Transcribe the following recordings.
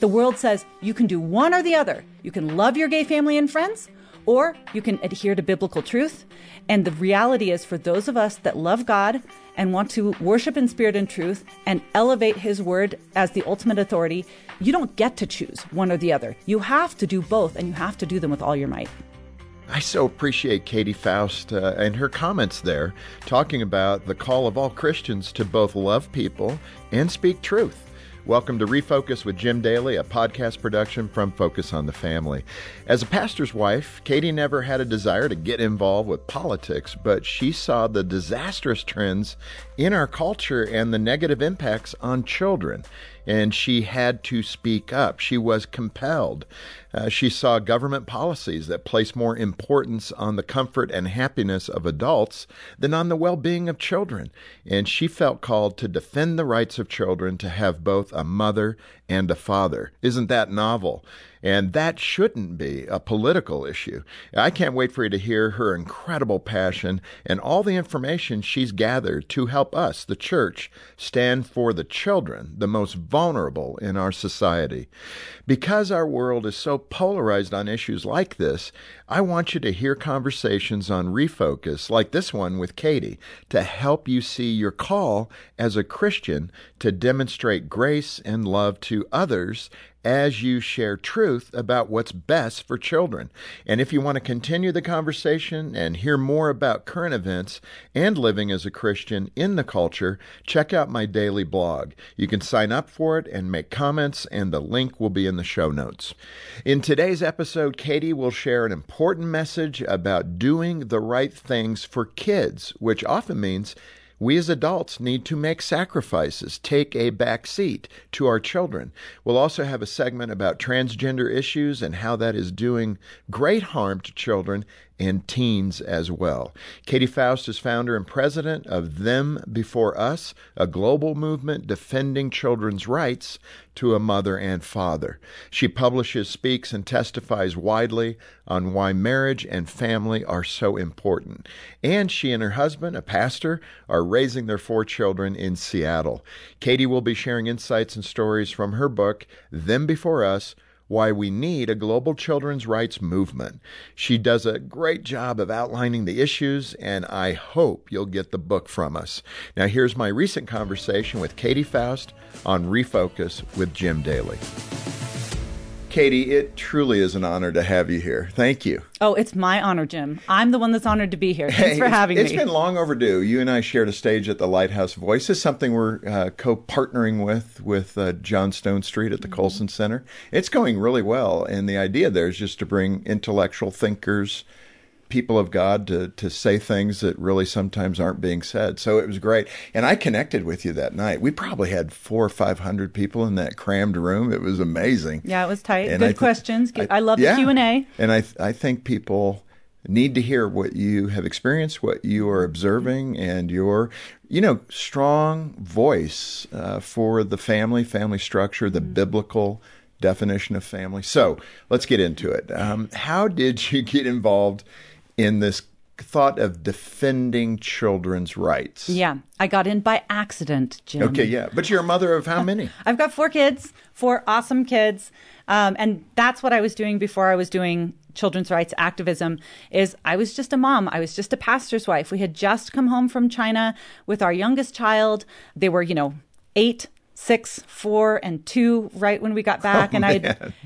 The world says you can do one or the other. You can love your gay family and friends, or you can adhere to biblical truth. And the reality is, for those of us that love God and want to worship in spirit and truth and elevate His word as the ultimate authority, you don't get to choose one or the other. You have to do both, and you have to do them with all your might. I so appreciate Katy Faust uh, and her comments there, talking about the call of all Christians to both love people and speak truth. Welcome to Refocus with Jim Daly, a podcast production from Focus on the Family. As a pastor's wife, Katy never had a desire to get involved with politics, but she saw the disastrous trends in our culture and the negative impacts on children and she had to speak up. She was compelled. Uh, she saw government policies that place more importance on the comfort and happiness of adults than on the well being of children. And she felt called to defend the rights of children to have both a mother and a father. Isn't that novel? And that shouldn't be a political issue. I can't wait for you to hear her incredible passion and all the information she's gathered to help us, the church, stand for the children, the most vulnerable in our society. Because our world is so polarized on issues like this, I want you to hear conversations on refocus, like this one with Katy, to help you see your call as a Christian to demonstrate grace and love to others as you share truth about what's best for children. And if you want to continue the conversation and hear more about current events and living as a Christian in the culture, check out my daily blog. You can sign up for it and make comments, and the link will be in the show notes. In today's episode, Katy will share an important message about doing the right things for kids, which often means we as adults need to make sacrifices, take a back seat to our children. We'll also have a segment about transgender issues and how that is doing great harm to children and teens as well. Katy Faust is founder and president of Them Before Us, a global movement defending children's rights to a mother and father. She publishes, speaks, and testifies widely on why marriage and family are so important. And she and her husband, a pastor, are raising their four children in Seattle. Katy will be sharing insights and stories from her book, Them Before Us why we need a global children's rights movement. She does a great job of outlining the issues, and I hope you'll get the book from us. Now, here's my recent conversation with Katy Faust on Refocus with Jim Daly. Katy, it truly is an honor to have you here. Thank you. Oh, it's my honor, Jim. I'm the one that's honored to be here. Thanks hey, for having it's, me. It's been long overdue. You and I shared a stage at the Lighthouse Voice. Voices, something we're uh, co-partnering with with uh, John Stonestreet at the mm-hmm. Colson Center. It's going really well, and the idea there is just to bring intellectual thinkers, people of God to to say things that really sometimes aren't being said. So it was great, and I connected with you that night. We probably had four or five hundred people in that crammed room. It was amazing. Yeah, it was tight. And Good th- questions. I, I love yeah. the Q and A. And I I think people need to hear what you have experienced, what you are observing, and your, you know, strong voice uh, for the family, family structure, the mm-hmm. biblical definition of family. So let's get into it. Um, how did you get involved in this thought of defending children's rights. Yeah, I got in by accident, Jim. Okay, yeah. But you're a mother of how many? I've got four kids, four awesome kids. Um, and that's what I was doing before I was doing children's rights activism is I was just a mom. I was just a pastor's wife. We had just come home from China with our youngest child. They were, you know, eight, six, four, and two right when we got oh, back. Oh, and I,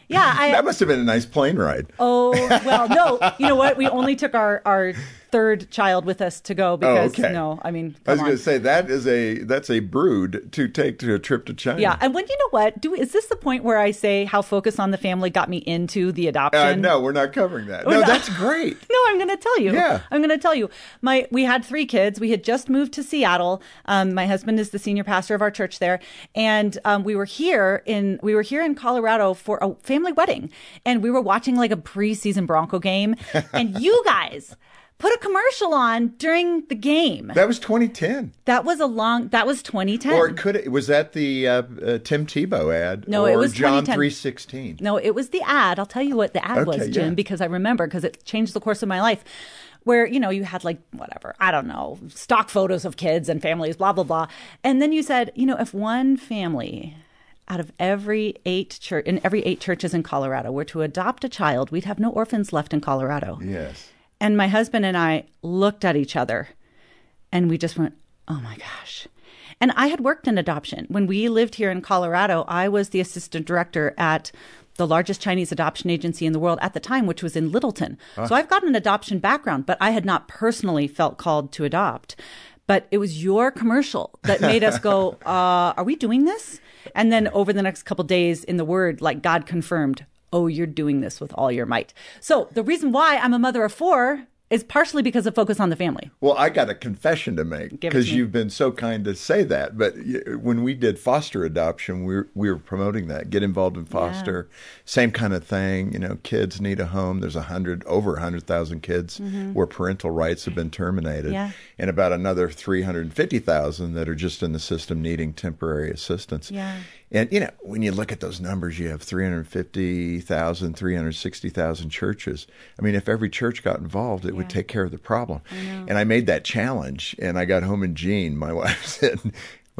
yeah, I, that must have been a nice plane ride. Oh well, no, you know what? We only took our our third child with us to go because oh, okay. no, I mean, I was going to say that is a that's a brood to take to a trip to China. Yeah, and when you know what, do is this the point where I say how focus on the family got me into the adoption? Uh, no, we're not covering that. We're no, not. that's great. no, I'm going to tell you. Yeah, I'm going to tell you. My we had three kids. We had just moved to Seattle. Um, my husband is the senior pastor of our church there, and um, we were here in we were here in Colorado for a family wedding, and we were watching like a preseason Bronco game, and you guys put a commercial on during the game. That was 2010. That was a long. That was 2010. Or it could it was that the uh, uh, Tim Tebow ad? No, it was John 316. No, it was the ad. I'll tell you what the ad okay, was, Jim, yeah. because I remember because it changed the course of my life. Where you know you had like whatever I don't know stock photos of kids and families, blah blah blah, and then you said you know if one family out of every eight church in every eight churches in Colorado were to adopt a child, we'd have no orphans left in Colorado. Yes. And my husband and I looked at each other and we just went, oh my gosh. And I had worked in adoption. When we lived here in Colorado, I was the assistant director at the largest Chinese adoption agency in the world at the time, which was in Littleton. So I've got an adoption background, but I had not personally felt called to adopt. But it was your commercial that made us go, uh, are we doing this? And then over the next couple days in the word, like God confirmed, oh, you're doing this with all your might. So the reason why I'm a mother of four is partially because of focus on the family. Well, I got a confession to make because you've been so kind to say that. But when we did foster adoption, we were, we were promoting that. Get involved in foster, same kind of thing. You know, kids need a home. There's a hundred over a hundred thousand kids where parental rights have been terminated, Mm-hmm. Yeah. and about another three hundred fifty thousand that are just in the system needing temporary assistance. Yeah. And you know, when you look at those numbers, you have 350,000, 360,000 churches. I mean, if every church got involved, it would take care of the problem. And I made that challenge, and I got home and Jean, my wife, said, "Well,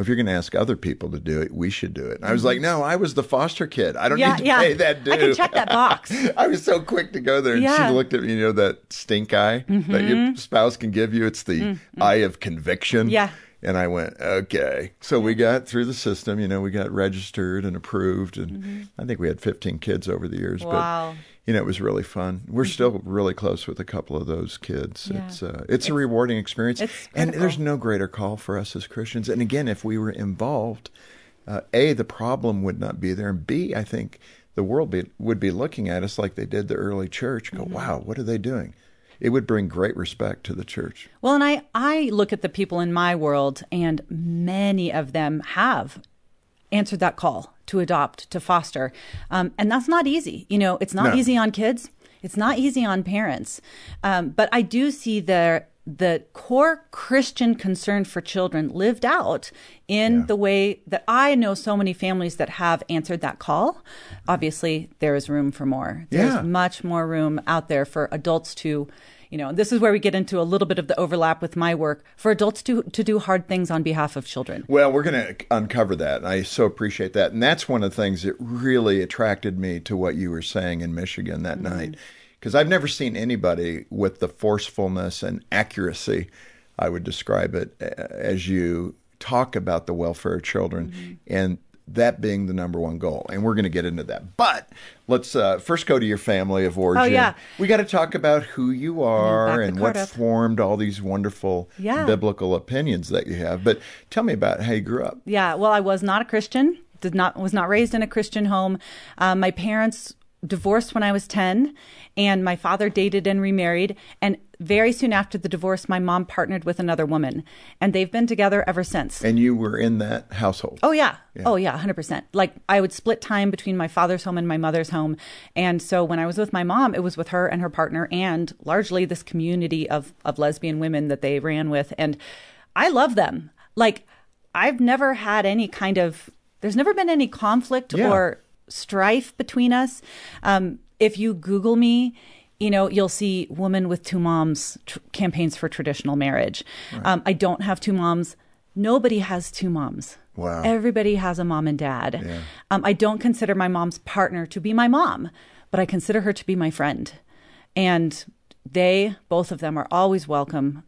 if you're going to ask other people to do it, we should do it." And I was like, "No, I was the foster kid. I don't Yeah, need to yeah. pay that due." I can check that box. I was so quick to go there, and Yeah. Mm-hmm. she looked at me. You know that stink eye that your spouse can give you. It's the eye of conviction. Yeah. And I went, okay. So we got through the system. You know, we got registered and approved, and I think we had 15 kids over the years. Mm-hmm. Wow. But you know, it was really fun. We're still really close with a couple of those kids. Yeah. It's uh, it's, a rewarding experience, it's and there's no greater call for us as Christians. And again, if we were involved, uh, a the problem would not be there, and b I think the world be, would be looking at us like they did the early church. Go, wow, what are they doing? It would bring great respect to the church. Well, and I, I look at the people in my world, and many of them have answered that call to adopt, to foster. Um, and that's not easy. You know, it's not No. easy on kids, it's not easy on parents. Um, but I do see the, the core Christian concern for children lived out in Yeah. the way that I know so many families that have answered that call. Obviously, there is room for more. There's Yeah. much more room out there for adults to you know this is where we get into a little bit of the overlap with my work for adults to to do hard things on behalf of children Well, we're going to uncover that. and I so appreciate that. And that's one of the things that really attracted me to what you were saying in Michigan that mm-hmm. night. Because I've never seen anybody with the forcefulness and accuracy, I would describe it, as you talk about the welfare of children and that being the number one goal. And we're going to get into that. But let's uh, first go to your family of origin. Oh, yeah. We got to talk about who you are and what up. formed all these wonderful Yeah. biblical opinions that you have. But tell me about how you grew up. yeah well i was not a christian did not was not raised in a christian home um, my parents divorced when i was 10 and my father dated and remarried and very soon after the divorce my mom partnered with another woman and they've been together ever since And you were in that household. Oh yeah. Oh yeah, 100%. Like I would split time between my father's home and my mother's home. And so when I was with my mom, it was with her and her partner and largely this community of of lesbian women that they ran with and I love them. Like I've never had any kind of there's never been any conflict Yeah. or strife between us. Um, if you Google me, you know, you'll see woman with two moms tr- campaigns for traditional marriage. Um, I don't have two moms. Nobody has two moms. Wow. Everybody has a mom and dad. Um, I don't consider my mom's partner to be my mom, but I consider her to be my friend. And they, both of them, are always welcome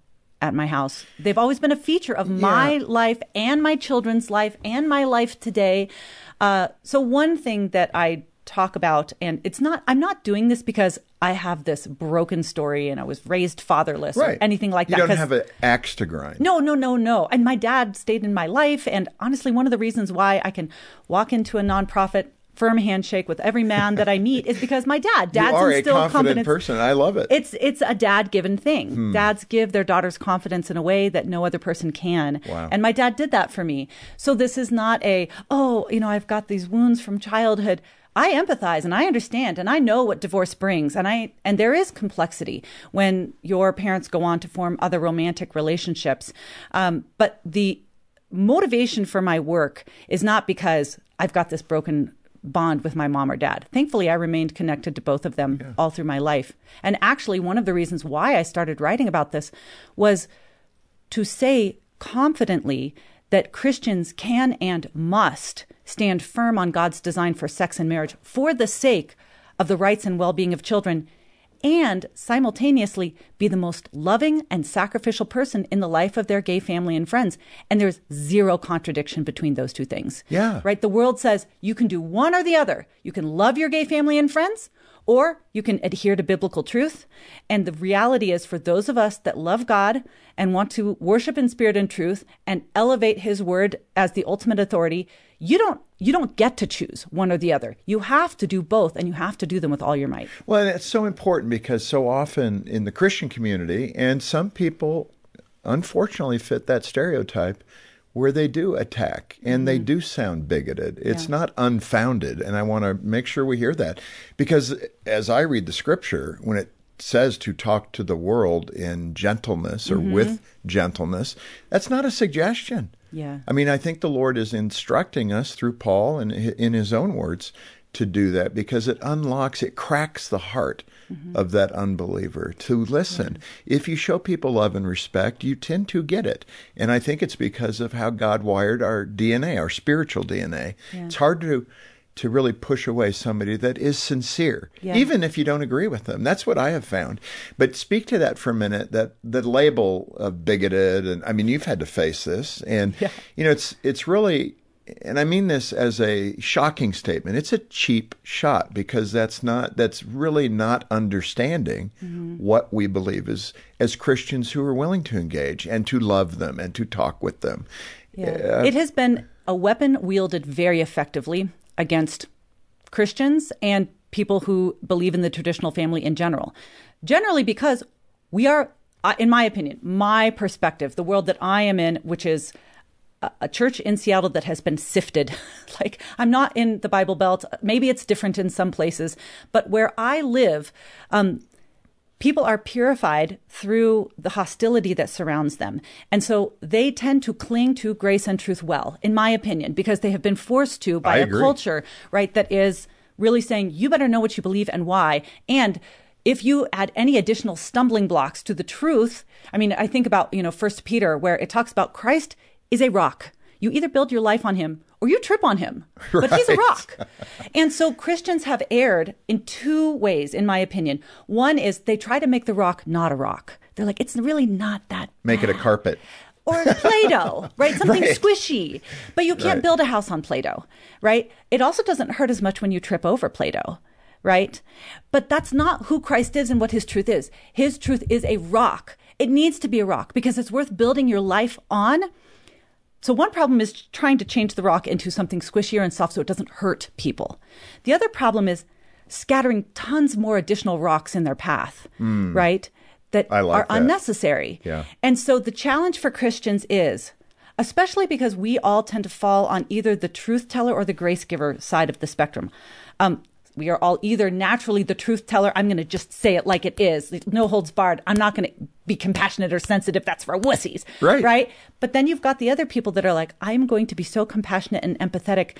at my house. They've always been a feature of my Yeah. life and my children's life and my life today. Uh, so, one thing that I talk about, and it's not, I'm not doing this because I have this broken story and I was raised fatherless or anything like you that. You don't have an axe to grind. no, no, no, no. And my dad stayed in my life. And honestly, one of the reasons why I can walk into a nonprofit firm handshake with every man that I meet is because my dad. Dads you are a confident confidence. person. I love it. It's it's a dad given thing. Hmm. Dads give their daughters confidence in a way that no other person can. Wow. And my dad did that for me. So this is not a oh, you know, I've got these wounds from childhood. I empathize and I understand and I know what divorce brings and I and there is complexity when your parents go on to form other romantic relationships. Um, but the motivation for my work is not because I've got this broken bond with my mom or dad. Thankfully, I remained connected to both of them all through my life. And actually, one of the reasons why I started writing about this was to say confidently that Christians can and must stand firm on God's design for sex and marriage for the sake of the rights and well being of children and simultaneously be the most loving and sacrificial person in the life of their gay family and friends. And there's zero contradiction between those two things. Yeah. Right? The world says you can do one or the other. You can love your gay family and friends, or you can adhere to biblical truth. And the reality is, for those of us that love God and want to worship in spirit and truth and elevate His word as the ultimate authority, you don't you don't get to choose one or the other. You have to do both, and you have to do them with all your might. Well, it's so important because so often in the Christian community, and some people unfortunately fit that stereotype where they do attack and mm-hmm. they do sound bigoted. It's yeah. not unfounded. And I want to make sure we hear that because as I read the scripture, when it says to talk to the world in gentleness or mm-hmm. with gentleness, that's not a suggestion. Yeah. I mean, I think the Lord is instructing us through Paul and in his own words to do that because it unlocks, it cracks the heart mm-hmm. of that unbeliever to listen. If you show people love and respect, you tend to get it. And I think it's because of how God wired our DNA, our spiritual DNA. Yeah. It's hard to to really push away somebody that is sincere, yeah. even if you don't agree with them. That's what I have found. But speak to that for a minute. That the label of bigoted, and I mean, you've had to face this, and yeah. you know, it's it's really. And I mean this as a shocking statement. It's a cheap shot because that's not that's really not understanding mm-hmm. what we believe as as Christians who are willing to engage and to love them and to talk with them. Yeah. Uh, it has been a weapon wielded very effectively against Christians and people who believe in the traditional family in general. Generally, because we are, in my opinion, my perspective, the world that I am in, which is a church in Seattle that has been sifted. like, I'm not in the Bible Belt. Maybe it's different in some places, but where I live, um, people are purified through the hostility that surrounds them. And so they tend to cling to grace and truth well, in my opinion, because they have been forced to by a culture, right, that is really saying, you better know what you believe and why. And if you add any additional stumbling blocks to the truth, I mean, I think about, you know, First Peter, where it talks about Christ is a rock. You either build your life on him or you trip on him. But right. he's a rock. and so Christians have erred in two ways, in my opinion. One is they try to make the rock not a rock. They're like, it's really not that. Make bad. it a carpet. Or Play Doh, right? Something right. squishy. But you can't right. build a house on Play Doh, right? It also doesn't hurt as much when you trip over Play Doh right? But that's not who Christ is and what his truth is. His truth is a rock. It needs to be a rock because it's worth building your life on so one problem is trying to change the rock into something squishier and soft so it doesn't hurt people. The other problem is scattering tons more additional rocks in their path, mm. right? That like are that. unnecessary. Yeah. And so the challenge for Christians is especially because we all tend to fall on either the truth teller or the grace giver side of the spectrum. Um, we are all either naturally the truth teller. I'm going to just say it like it is. No holds barred. I'm not going to be compassionate or sensitive. That's for wussies. Right. Right. But then you've got the other people that are like, I'm going to be so compassionate and empathetic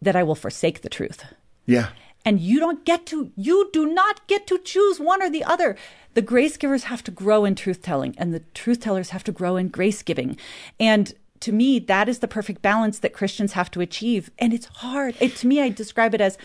that I will forsake the truth. Yeah. And you don't get to, you do not get to choose one or the other. The grace givers have to grow in truth telling, and the truth tellers have to grow in grace giving. And to me, that is the perfect balance that Christians have to achieve. And it's hard. It, to me, I describe it as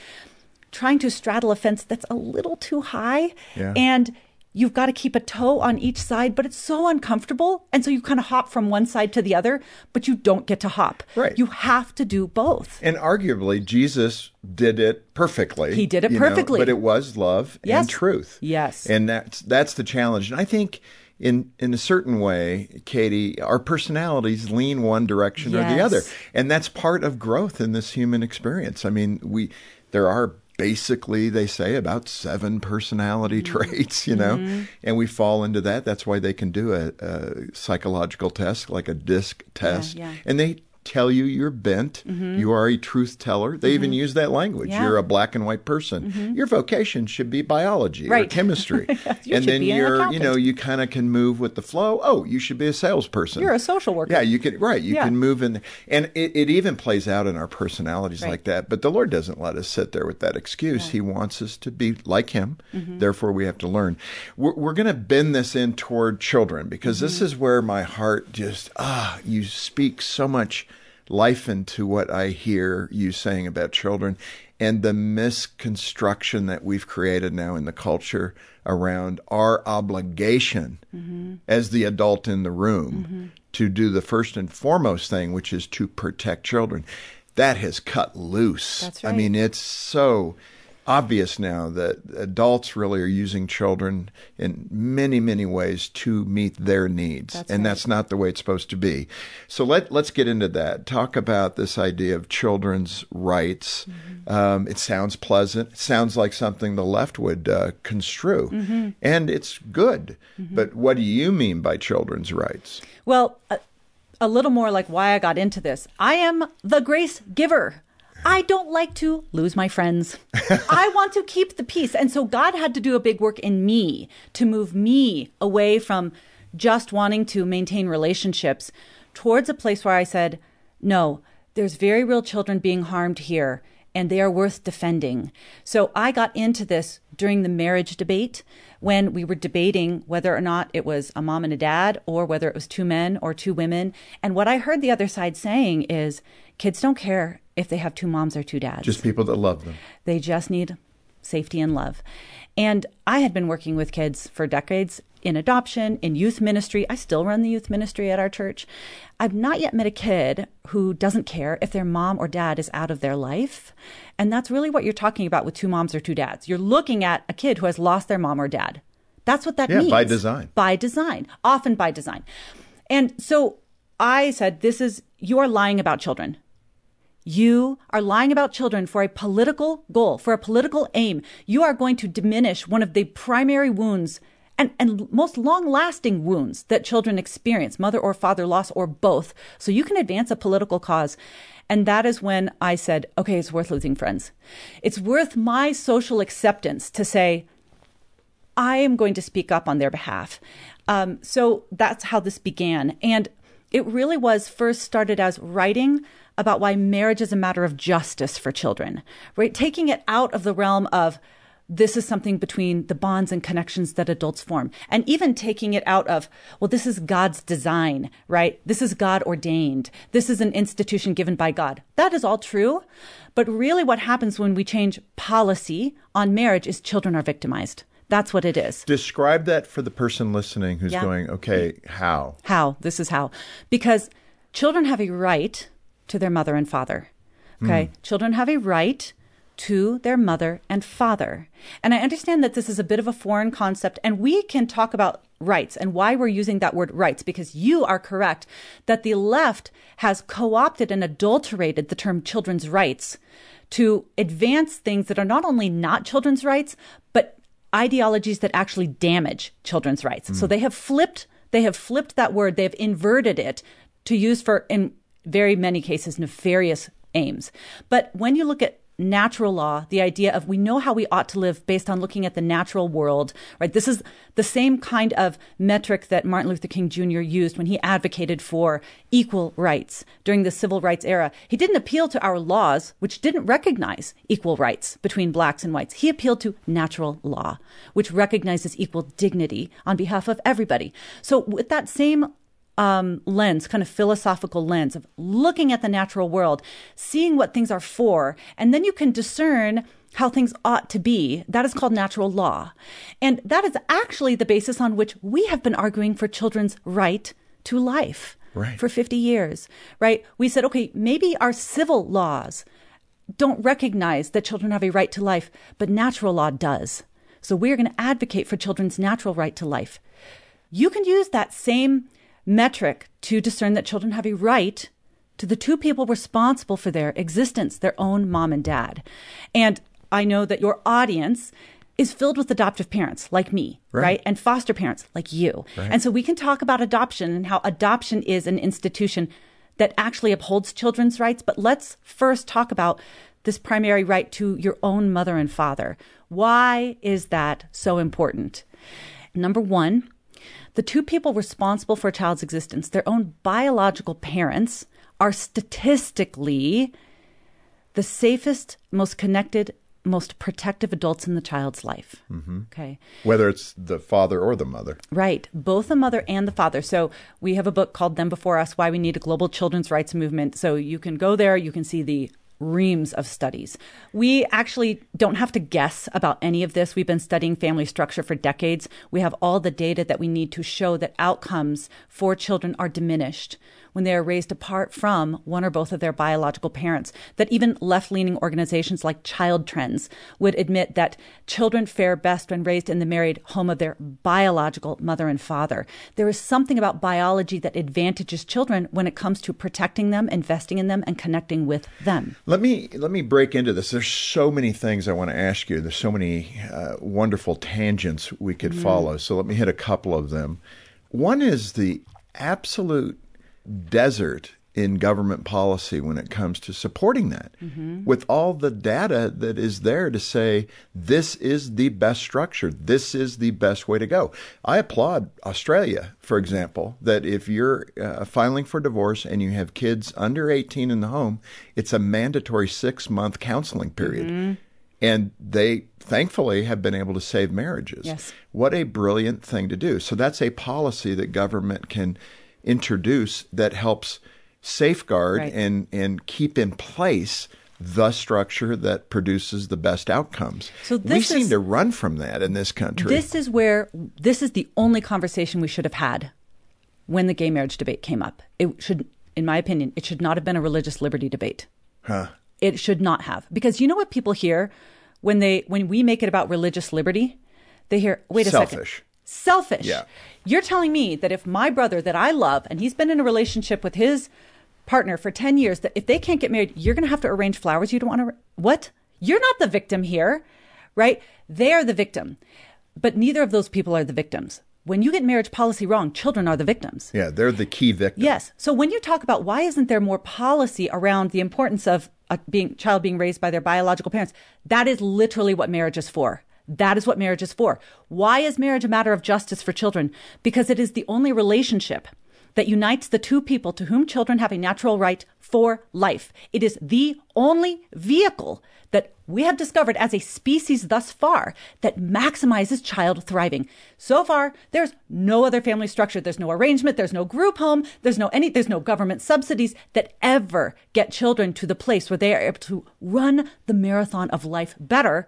trying to straddle a fence that's a little too high. Yeah. And you've got to keep a toe on each side, but it's so uncomfortable. And so you kind of hop from one side to the other, but you don't get to hop. Right. You have to do both. And arguably, Jesus did it perfectly. He did it perfectly. Know, but it was love yes. and truth. Yes. And that's that's the challenge. And I think in in a certain way, Katy, our personalities lean one direction yes. or the other. And that's part of growth in this human experience. I mean, we there are basically they say about seven personality mm-hmm. traits you know mm-hmm. and we fall into that that's why they can do a, a psychological test like a disc test yeah, yeah. and they tell you you're bent. You are a truth teller. They even use that language. Yeah. You're a black and white person. Your vocation should be biology or chemistry. And then you're, you know, you kind of can move with the flow. Oh, you should be a salesperson. You're a social worker. Yeah, you can right. You Yeah. can move in, and it, it even plays out in our personalities Right. like that. But the Lord doesn't let us sit there with that excuse. He wants us to be like Him. Mm-hmm. Therefore, we have to learn. We're, we're going to bend this in toward children because this Mm-hmm. is where my heart just ah, you speak so much life into what I hear you saying about children. And the misconstruction that we've created now in the culture around our obligation Mm-hmm. as the adult in the room to do the first and foremost thing, which is to protect children. That has cut loose. That's I mean, it's so obvious now that adults really are using children in many, many ways to meet their needs. That's and right. that's not the way it's supposed to be. So let, let's get into that. Talk about this idea of children's rights. Mm-hmm. Um, it sounds pleasant. It sounds like something the left would uh, construe. Mm-hmm. And it's good. But what do you mean by children's rights? Well, a, a little more like why I got into this. I am the grace giver. I don't like to lose my friends. I want to keep the peace. And so God had to do a big work in me to move me away from just wanting to maintain relationships towards a place where I said, no, there's very real children being harmed here and they are worth defending. So I got into this during the marriage debate when we were debating whether or not it was a mom and a dad or whether it was two men or two women. And what I heard the other side saying is kids don't care if they have two moms or two dads. Just people that love them. They just need safety and love. And I had been working with kids for decades in adoption, in youth ministry. I still run the youth ministry at our church. I've not yet met a kid who doesn't care if their mom or dad is out of their life. And that's really what you're talking about with two moms or two dads. You're looking at a kid who has lost their mom or dad. That's what that Yeah, means. by design. By design, often by design. And so I said, This is, you are lying about children. You are lying about children for a political goal, for a political aim. You are going to diminish one of the primary wounds and, and most long lasting wounds that children experience, mother or father loss or both. So you can advance a political cause. And that is when I said, okay, it's worth losing friends. It's worth my social acceptance to say, I am going to speak up on their behalf. Um, so that's how this began. And it really was first started as writing about why marriage is a matter of justice for children, right? Taking it out of the realm of this is something between the bonds and connections that adults form. And even taking it out of, well, this is God's design, right? This is God ordained. This is an institution given by God. That is all true. But really, what happens when we change policy on marriage is children are victimized. That's what it is. Describe that for the person listening who's Yeah. going, okay, how? How? This is how. Because children have a right to their mother and father. Hmm. Okay? Children have a right to their mother and father. And I understand that this is a bit of a foreign concept, and we can talk about rights and why we're using that word rights, because you are correct that the left has co opted and adulterated the term children's rights to advance things that are not only not children's rights, but ideologies that actually damage children's rights. So hmm. they have flipped they have flipped that word, they have inverted it to use for in very many cases nefarious aims. But when you look at natural law, the idea of we know how we ought to live based on looking at the natural world, right? This is the same kind of metric that Martin Luther King Jr. used when he advocated for equal rights during the civil rights era. He didn't appeal to our laws, which didn't recognize equal rights between blacks and whites. He appealed to natural law, which recognizes equal dignity on behalf of everybody. So with that same um, lens, kind of philosophical lens of looking at the natural world, seeing what things are for, and then you can discern how things ought to be. That is called natural law. And that is actually the basis on which we have been arguing for children's right to life Right. for 50 years, right? We said, okay, maybe our civil laws don't recognize that children have a right to life, but natural law does. So we're going to advocate for children's natural right to life. You can use that same metric to discern that children have a right to the two people responsible for their existence, their own mom and dad. And I know that your audience is filled with adoptive parents like me, right? Right. And foster parents like you. And so we can talk about adoption and how adoption is an institution that actually upholds children's rights. But let's first talk about this primary right to your own mother and father. Why is that so important? Number one, the two people responsible for a child's existence, their own biological parents, are statistically the safest, most connected, most protective adults in the child's life. Mm-hmm. Okay. Whether it's the father or the mother. Right. Both the mother and the father. So we have a book called Them Before Us Why We Need a Global Children's Rights Movement. So you can go there, you can see the reams of studies. We actually don't have to guess about any of this. We've been studying family structure for decades. We have all the data that we need to show that outcomes for children are diminished when they are raised apart from one or both of their biological parents. That even left leaning organizations like Child Trends would admit that children fare best when raised in the married home of their biological mother and father. There is something about biology that advantages children when it comes to protecting them, investing in them, and connecting with them. Let me let me break into this. There's so many things I want to ask you. There's so many uh, wonderful tangents we could mm follow. So let me hit a couple of them. One is the absolute desert in government policy when it comes to supporting that mm-hmm. with all the data that is there to say this is the best structure this is the best way to go i applaud australia for example that if you're uh, filing for divorce and you have kids under 18 in the home it's a mandatory 6 month counseling period mm-hmm. and they thankfully have been able to save marriages yes. what a brilliant thing to do so that's a policy that government can introduce that helps safeguard right. and, and keep in place the structure that produces the best outcomes. So we seem is, to run from that in this country. This is where this is the only conversation we should have had when the gay marriage debate came up. It should, in my opinion, it should not have been a religious liberty debate. Huh. It should not have. Because you know what people hear when they when we make it about religious liberty? They hear, wait a Selfish. second. Selfish. Yeah. You're telling me that if my brother that I love and he's been in a relationship with his partner for 10 years that if they can't get married, you're going to have to arrange flowers you don't want to what? You're not the victim here, right? They are the victim. But neither of those people are the victims. When you get marriage policy wrong, children are the victims. Yeah, they're the key victim. Yes. So when you talk about why isn't there more policy around the importance of a being child being raised by their biological parents, that is literally what marriage is for. That is what marriage is for. Why is marriage a matter of justice for children? Because it is the only relationship that unites the two people to whom children have a natural right for life. It is the only vehicle that we have discovered as a species thus far that maximizes child thriving. So far, there's no other family structure. There's no arrangement. There's no group home. There's no any, there's no government subsidies that ever get children to the place where they are able to run the marathon of life better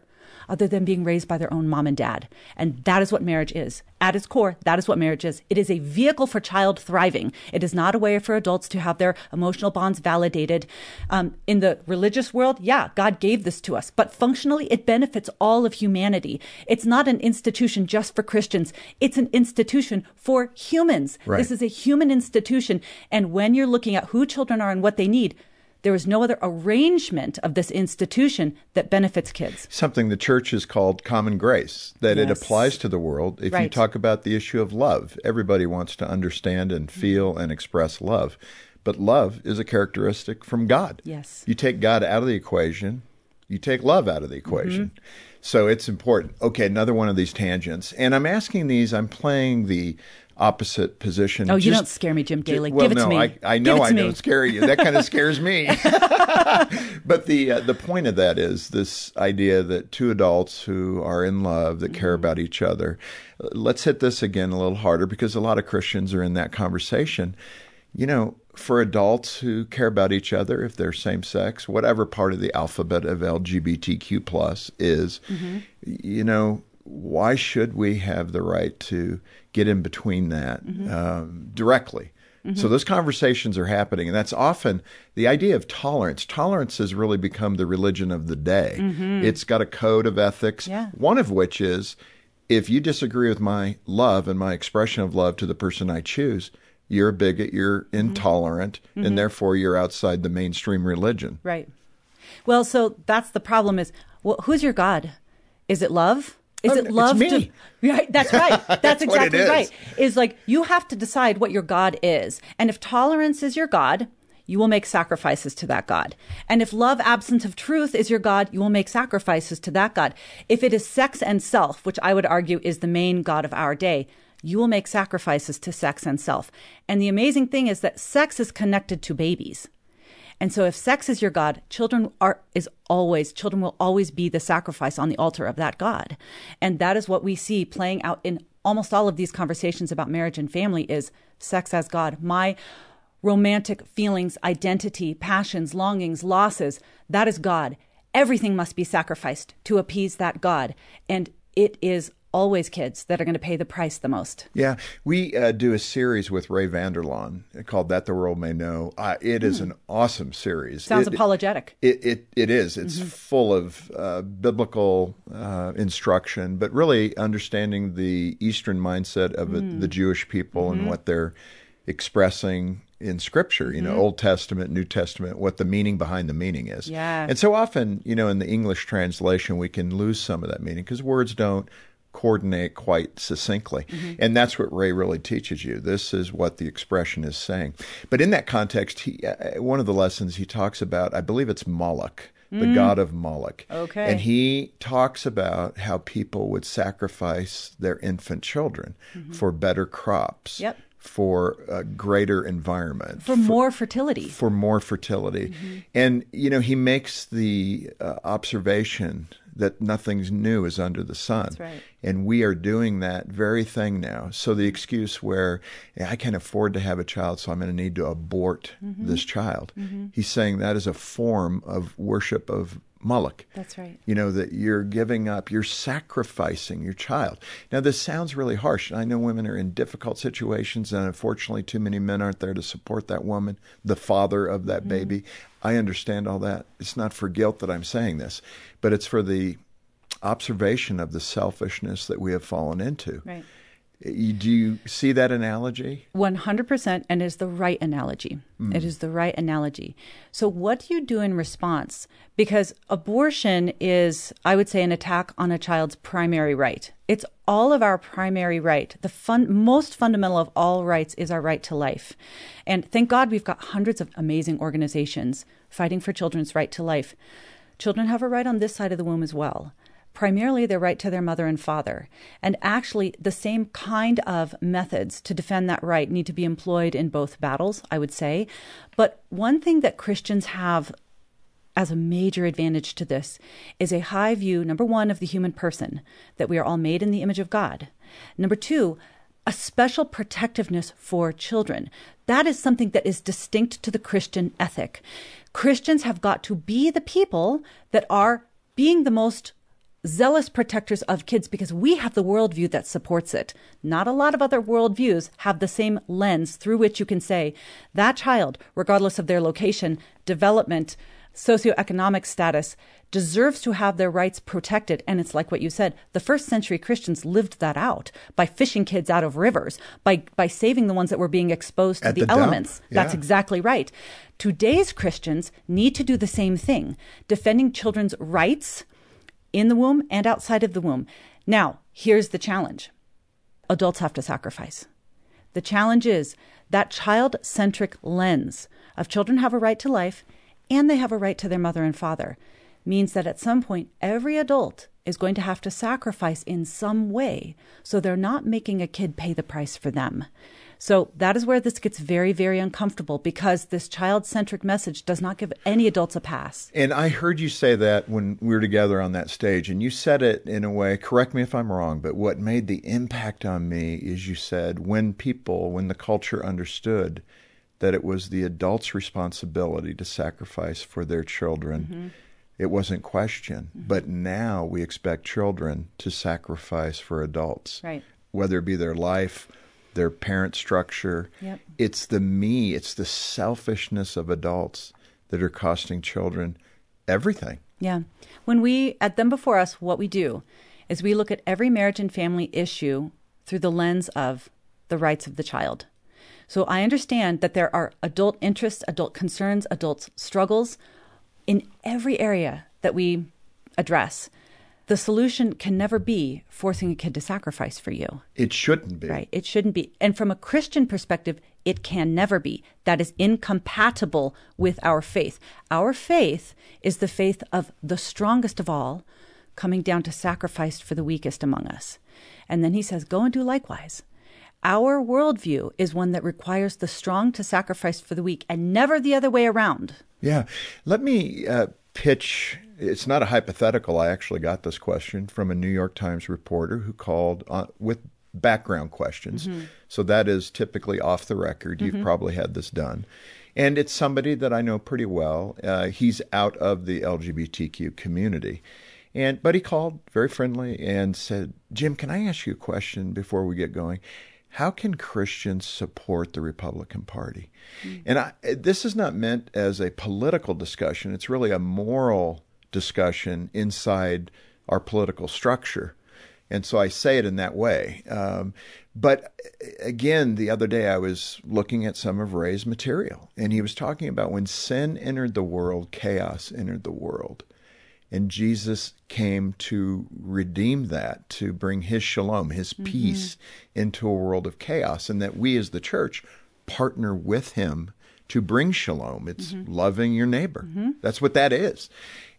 other than being raised by their own mom and dad. And that is what marriage is. At its core, that is what marriage is. It is a vehicle for child thriving. It is not a way for adults to have their emotional bonds validated. Um, in the religious world, yeah, God gave this to us, but functionally, it benefits all of humanity. It's not an institution just for Christians. It's an institution for humans. Right. This is a human institution. And when you're looking at who children are and what they need, there is no other arrangement of this institution that benefits kids. Something the church has called common grace, that yes. it applies to the world. If right. you talk about the issue of love, everybody wants to understand and feel and express love. But love is a characteristic from God. Yes. You take God out of the equation, you take love out of the equation. Mm-hmm. So it's important. Okay, another one of these tangents. And I'm asking these, I'm playing the opposite position. Oh, you don't scare me, Jim Daly. Well, Give it no, to me. I, I know I don't scare you. That kind of scares me. but the uh, the point of that is this idea that two adults who are in love that mm-hmm. care about each other. Let's hit this again a little harder because a lot of Christians are in that conversation. You know, for adults who care about each other, if they're same sex, whatever part of the alphabet of LGBTQ plus is, mm-hmm. you know, why should we have the right to get in between that mm-hmm. um, directly? Mm-hmm. So those conversations are happening, and that's often the idea of tolerance. Tolerance has really become the religion of the day. Mm-hmm. It's got a code of ethics, yeah. one of which is if you disagree with my love and my expression of love to the person I choose, you're a bigot, you're mm-hmm. intolerant, and mm-hmm. therefore you're outside the mainstream religion. Right. Well, so that's the problem is well, who's your God? Is it love? Is it um, love to Right, that's right. That's, that's exactly is. right. Is like you have to decide what your God is. And if tolerance is your God, you will make sacrifices to that God. And if love absent of truth is your God, you will make sacrifices to that God. If it is sex and self, which I would argue is the main God of our day, you will make sacrifices to sex and self. And the amazing thing is that sex is connected to babies. And so if sex is your God, children are is always children will always be the sacrifice on the altar of that God. And that is what we see playing out in almost all of these conversations about marriage and family is sex as God. My romantic feelings, identity, passions, longings, losses, that is God. Everything must be sacrificed to appease that God. And it is always kids that are going to pay the price the most. Yeah, we uh, do a series with Ray Vander Laan called "That the World May Know." Uh, it is mm. an awesome series. Sounds it, apologetic. It, it it is. It's mm-hmm. full of uh, biblical uh, instruction, but really understanding the Eastern mindset of mm. the Jewish people mm-hmm. and what they're expressing in scripture you know mm-hmm. old testament new testament what the meaning behind the meaning is yeah and so often you know in the english translation we can lose some of that meaning because words don't coordinate quite succinctly. Mm-hmm. And that's what Ray really teaches you. This is what the expression is saying. But in that context, he, uh, one of the lessons he talks about, I believe it's Moloch. The mm. god of Moloch. Okay. And he talks about how people would sacrifice their infant children mm-hmm. for better crops. Yep for a greater environment for, for more fertility for more fertility mm-hmm. and you know he makes the uh, observation that nothing's new is under the sun. Right. And we are doing that very thing now. So the excuse where I can't afford to have a child, so I'm going to need to abort mm-hmm. this child. Mm-hmm. He's saying that is a form of worship of Moloch. That's right. You know, that you're giving up, you're sacrificing your child. Now, this sounds really harsh. And I know women are in difficult situations, and unfortunately, too many men aren't there to support that woman, the father of that mm-hmm. baby. I understand all that. It's not for guilt that I'm saying this, but it's for the observation of the selfishness that we have fallen into. Right. Do you see that analogy? 100%, and it's the right analogy. Mm. It is the right analogy. So, what do you do in response? Because abortion is, I would say, an attack on a child's primary right. It's all of our primary right. The fun, most fundamental of all rights is our right to life. And thank God we've got hundreds of amazing organizations fighting for children's right to life. Children have a right on this side of the womb as well primarily their right to their mother and father. And actually, the same kind of methods to defend that right need to be employed in both battles, I would say. But one thing that Christians have as a major advantage to this is a high view, number one, of the human person, that we are all made in the image of God. Number two, a special protectiveness for children. That is something that is distinct to the Christian ethic. Christians have got to be the people that are being the most zealous protectors of kids because we have the worldview that supports it. Not a lot of other worldviews have the same lens through which you can say that child, regardless of their location, development, socioeconomic status, deserves to have their rights protected. And it's like what you said the first century Christians lived that out by fishing kids out of rivers, by, by saving the ones that were being exposed to the, the, elements. Yeah. That's exactly right. Today's Christians need to do the same thing, defending children's rights in the womb and outside of the womb. Now, here's the challenge adults have to sacrifice. The challenge is that child centric lens of children have a right to life and they have a right to their mother and father means that at some point every adult is going to have to sacrifice in some way so they're not making a kid pay the price for them. So that is where this gets very, very uncomfortable because this child centric message does not give any adults a pass. And I heard you say that when we were together on that stage, and you said it in a way, correct me if I'm wrong, but what made the impact on me is you said when people, when the culture understood that it was the adult's responsibility to sacrifice for their children. Mm-hmm it wasn't questioned. Mm-hmm. But now we expect children to sacrifice for adults, right. whether it be their life, their parent structure. Yep. It's the me, it's the selfishness of adults that are costing children everything. Yeah. When we, at Them Before Us, what we do is we look at every marriage and family issue through the lens of the rights of the child. So I understand that there are adult interests, adult concerns, adult struggles in every area that we address the solution can never be forcing a kid to sacrifice for you. It shouldn't be. Right. It shouldn't be. And from a Christian perspective, It can never be. That is incompatible with our faith. Our faith is the faith of the strongest of all, coming down to sacrifice for the weakest among us. And then he says, Go and do likewise. Our worldview is one that requires the strong to sacrifice for the weak and never the other way around. Yeah. Let me uh, pitch. It's not a hypothetical. I actually got this question from a New York Times reporter who called uh, with background questions. Mm-hmm. So that is typically off the record. You've mm-hmm. probably had this done. And it's somebody that I know pretty well. Uh, he's out of the LGBTQ community. And but he called very friendly and said, "Jim, can I ask you a question before we get going? How can Christians support the Republican Party?" Mm-hmm. And I, this is not meant as a political discussion. It's really a moral discussion inside our political structure. And so I say it in that way. Um, but again, the other day I was looking at some of Ray's material, and he was talking about when sin entered the world, chaos entered the world. And Jesus came to redeem that, to bring his shalom, his mm-hmm. peace into a world of chaos, and that we as the church partner with him to bring shalom. It's mm-hmm. loving your neighbor. Mm-hmm. That's what that is.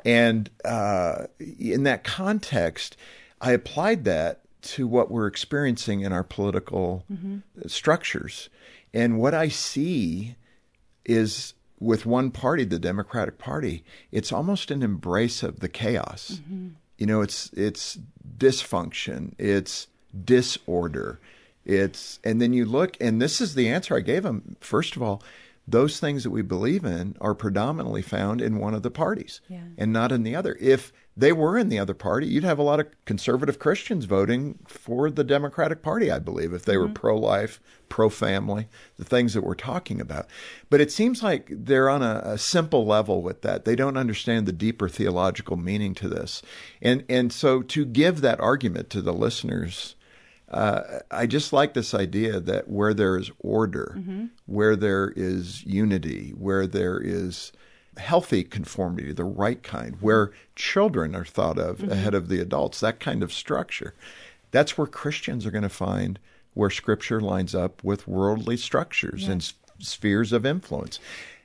And uh, in that context, I applied that to what we're experiencing in our political mm-hmm. structures. And what I see is with one party, the Democratic Party, it's almost an embrace of the chaos. Mm-hmm. You know, it's it's dysfunction, it's disorder, it's and then you look, and this is the answer I gave him. First of all, those things that we believe in are predominantly found in one of the parties yeah. and not in the other. If they were in the other party, you'd have a lot of conservative Christians voting for the Democratic Party, I believe, if they mm-hmm. were pro life, pro family, the things that we're talking about. But it seems like they're on a, a, simple level with that. They don't understand the deeper theological meaning to this. And, and so to give that argument to the listeners, uh, I just like this idea that where there is order, mm-hmm. where there is unity, where there is healthy conformity, the right kind, where children are thought of mm-hmm. ahead of the adults, that kind of structure. That's where Christians are going to find where Scripture lines up with worldly structures yeah. and s- spheres of influence.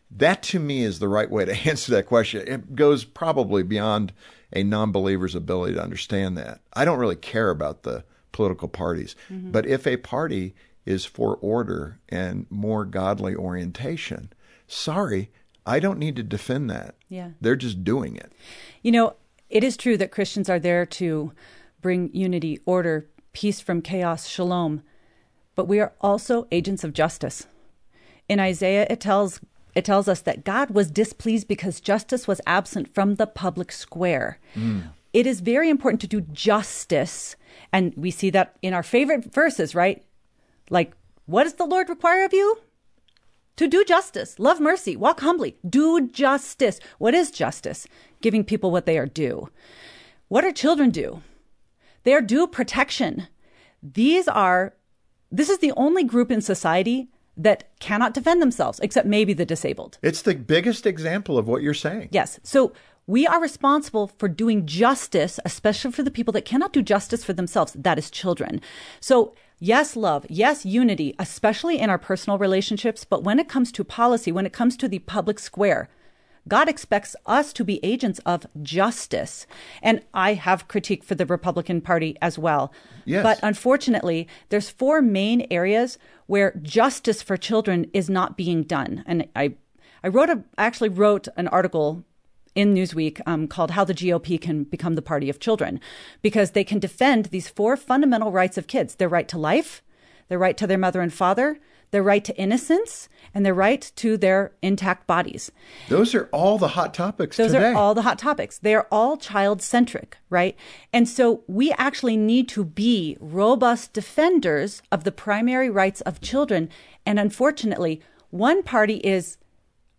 That to me is the right way to answer that question. It goes probably beyond a non believer's ability to understand that. I don't really care about the political parties, mm-hmm. but if a party is for order and more godly orientation, sorry, I don't need to defend that. Yeah. They're just doing it. You know, it is true that Christians are there to bring unity, order, peace from chaos, shalom, but we are also agents of justice. In Isaiah, it tells it tells us that God was displeased because justice was absent from the public square. Mm. It is very important to do justice, and we see that in our favorite verses, right? Like, what does the Lord require of you? to do justice, love mercy, walk humbly, do justice. What is justice? Giving people what they are due. What are children due? They are due protection. These are, this is the only group in society that cannot defend themselves, except maybe the disabled. It's the biggest example of what you're saying. Yes. So we are responsible for doing justice, especially for the people that cannot do justice for themselves. That is children. So Yes, love. Yes, unity, especially in our personal relationships. But when it comes to policy, when it comes to the public square, God expects us to be agents of justice. And I have critique for the Republican Party as well. Yes. But unfortunately, there's four main areas where justice for children is not being done. And I I wrote a I actually wrote an article in Newsweek um, called How the GOP Can Become the Party of Children, because they can defend these four fundamental rights of kids their right to life, their right to their mother and father, their right to innocence, and their right to their intact bodies. Those are all the hot topics Those today. are all the hot topics. They are all child centric, right? And so we actually need to be robust defenders of the primary rights of children. And unfortunately, one party is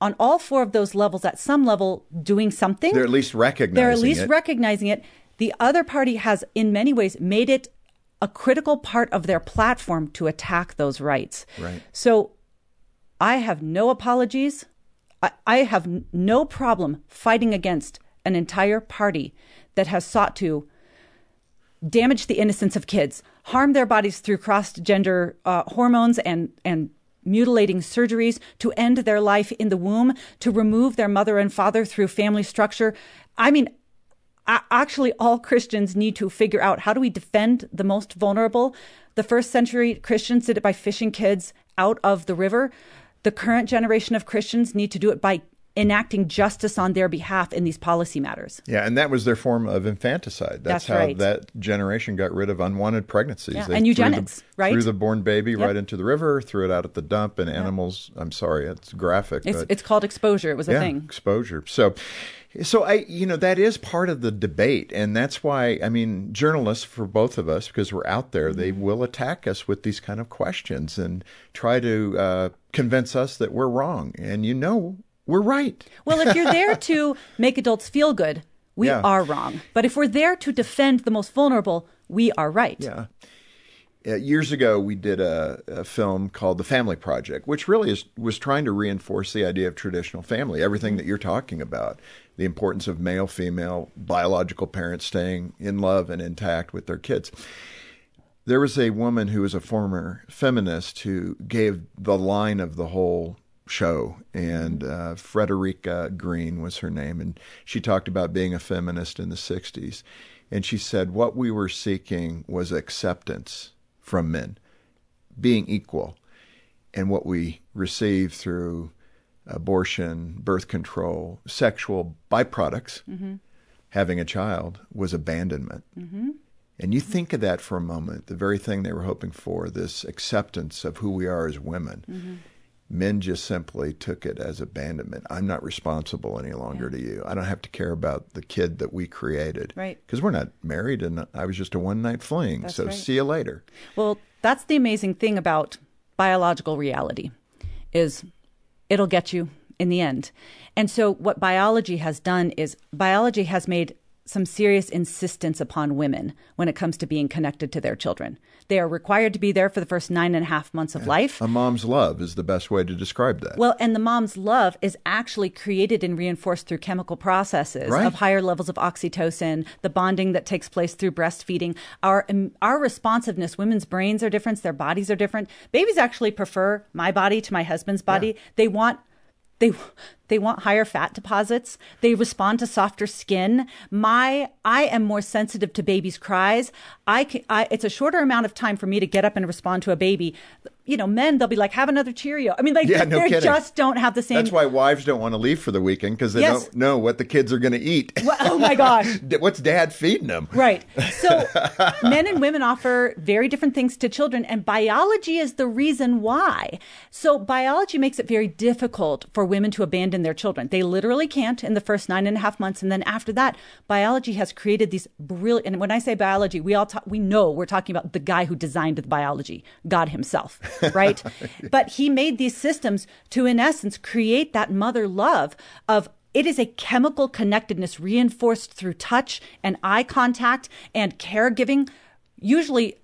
on all four of those levels, at some level, doing something. They're at least recognizing it. They're at least it. recognizing it. The other party has, in many ways, made it a critical part of their platform to attack those rights. Right. So I have no apologies. I, I have no problem fighting against an entire party that has sought to damage the innocence of kids, harm their bodies through cross gender uh, hormones and, and mutilating surgeries to end their life in the womb, to remove their mother and father through family structure. I mean, actually, all Christians need to figure out how do we defend the most vulnerable. The first century Christians did it by fishing kids out of the river. The current generation of Christians need to do it by enacting justice on their behalf in these policy matters. Yeah, and that was their form of infanticide. That's, That's how right. that generation got rid of unwanted pregnancies. Yeah, They and threw eugenics, the, right? Threw the born baby Yep. right into the river, threw it out at the dump, and animals. I'm sorry, it's graphic. It's, but it's called exposure. It was a yeah, thing. exposure. So, so I, you know, that is part of the debate, and that's why I mean, journalists for both of us, because we're out there, they Mm-hmm. will attack us with these kind of questions and try to uh, convince us that we're wrong, and you know, we're right. Well, if you're there to make adults feel good, we Yeah. are wrong. But if we're there to defend the most vulnerable, we are right. Yeah. Uh, years ago, we did a, a film called The Family Project, which really is, was trying to reinforce the idea of traditional family, everything that you're talking about, the importance of male, female, biological parents staying in love and intact with their kids. There was a woman who was a former feminist who gave the line of the whole show, and mm-hmm. uh, Frederica Green was her name, and she talked about being a feminist in the 60s. And she said what we were seeking was acceptance from men, being equal. And what we received through abortion, birth control, sexual byproducts, mm-hmm. having a child, was abandonment. Mm-hmm. And you think of that for a moment, the very thing they were hoping for, this acceptance of who we are as women. Men just simply took it as abandonment. I'm not responsible any longer to you. I don't have to care about the kid that we created. Right. Because we're not married and I was just a one night fling. That's so right. see you later. Well, that's the amazing thing about biological reality is it'll get you in the end. And so what biology has done is biology has made some serious insistence upon women when it comes to being connected to their children. They are required to be there for the first nine and a half months of life. A mom's love is the best way to describe that. Well, and the mom's love is actually created and reinforced through chemical processes Right. of higher levels of oxytocin, the bonding that takes place through breastfeeding. Our um, our responsiveness, women's brains are different, their bodies are different. Babies actually prefer my body to my husband's body. They want they they want higher fat deposits. They respond to softer skin. My I am more sensitive to babies' cries. I, can, I it's a shorter amount of time for me to get up and respond to a baby. You know, men they'll be like, "Have another Cheerio." I mean, like Yeah, no they just don't have the same. That's why wives don't want to leave for the weekend because they Yes. don't know what the kids are going to eat. Well, oh my gosh. What's dad feeding them? Right. So men and women offer very different things to children, and biology is the reason why. So biology makes it very difficult for women to abandon their children. They literally can't in the first nine and a half months, and then after that, biology has created these brilliant. And when I say biology, we all ta- we know we're talking about the guy who designed the biology, God Himself, right? but He made these systems to, in essence, create that mother love of it is a chemical connectedness reinforced through touch and eye contact and caregiving, usually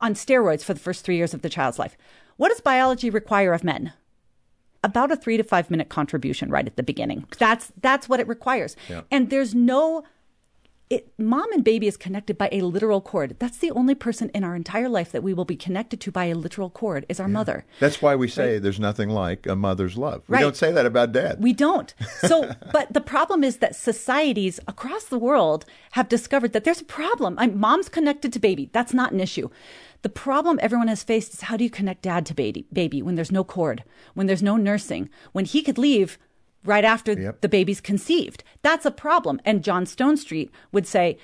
on steroids for the first three years of the child's life. What does biology require of men? About a three to five minute contribution right at the beginning. That's that's what it requires. And there's no it, mom and baby is connected by a literal cord. That's the only person in our entire life that we will be connected to by a literal cord is our mother. That's why we say there's nothing like a mother's love. We Right. don't say that about dad. We don't. So, but the problem is that societies across the world have discovered that there's a problem. I'm, mom's connected to baby. That's not an issue. The problem everyone has faced is how do you connect dad to baby, baby when there's no cord, when there's no nursing, when he could leave right after Yep. the baby's conceived. That's a problem. And John Stonestreet would say,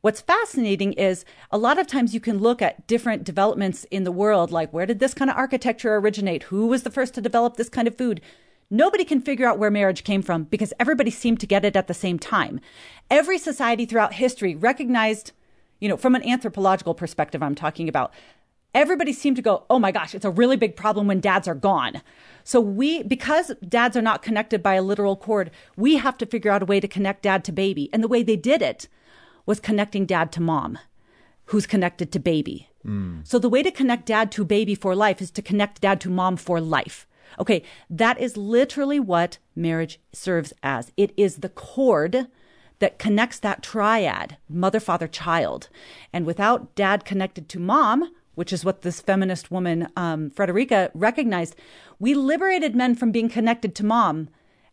What's fascinating is a lot of times you can look at different developments in the world, like where did this kind of architecture originate? Who was the first to develop this kind of food? Nobody can figure out where marriage came from because everybody seemed to get it at the same time. Every society throughout history recognized, you know, from an anthropological perspective, I'm talking about, everybody seemed to go, oh my gosh, it's a really big problem when dads are gone. So we, because dads are not connected by a literal cord, we have to figure out a way to connect dad to baby. And the way they did it was connecting dad to mom, who's connected to baby. Mm. So the way to connect dad to baby for life is to connect dad to mom for life. Okay, that is literally what marriage serves as. It is the cord that connects that triad, mother, father, child. And without dad connected to mom, which is what this feminist woman, um, Frederica, recognized. We liberated men from being connected to mom.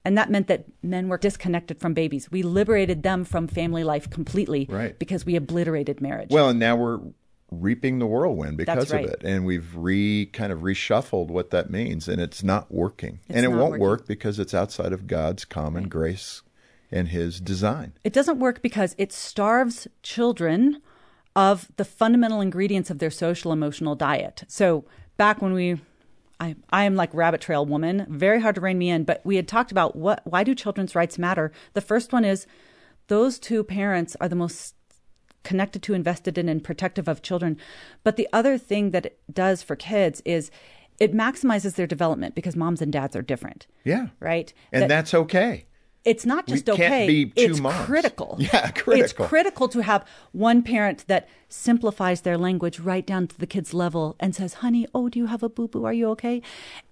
And that meant that men were disconnected from babies. We liberated them from family life completely Right. because we obliterated marriage. Well, and now we're reaping the whirlwind because right. of it, and we've re kind of reshuffled what that means, and it's not working, It's and it won't working. work because it's outside of God's common grace and His design. It doesn't work because it starves children of the fundamental ingredients of their social emotional diet. So back when we I, I am like rabbit trail woman, very hard to rein me in, but we had talked about what why do children's rights matter? The first one is those two parents are the most connected to, invested in, and protective of children. But the other thing that it does for kids is it maximizes their development because moms and dads are different. Yeah, Right? and That- that's okay. It's not just okay. it's moms. critical. Yeah, critical. It's critical. to have one parent that simplifies their language right down to the kid's level and says, "Honey, oh, do you have a boo boo? Are you okay?"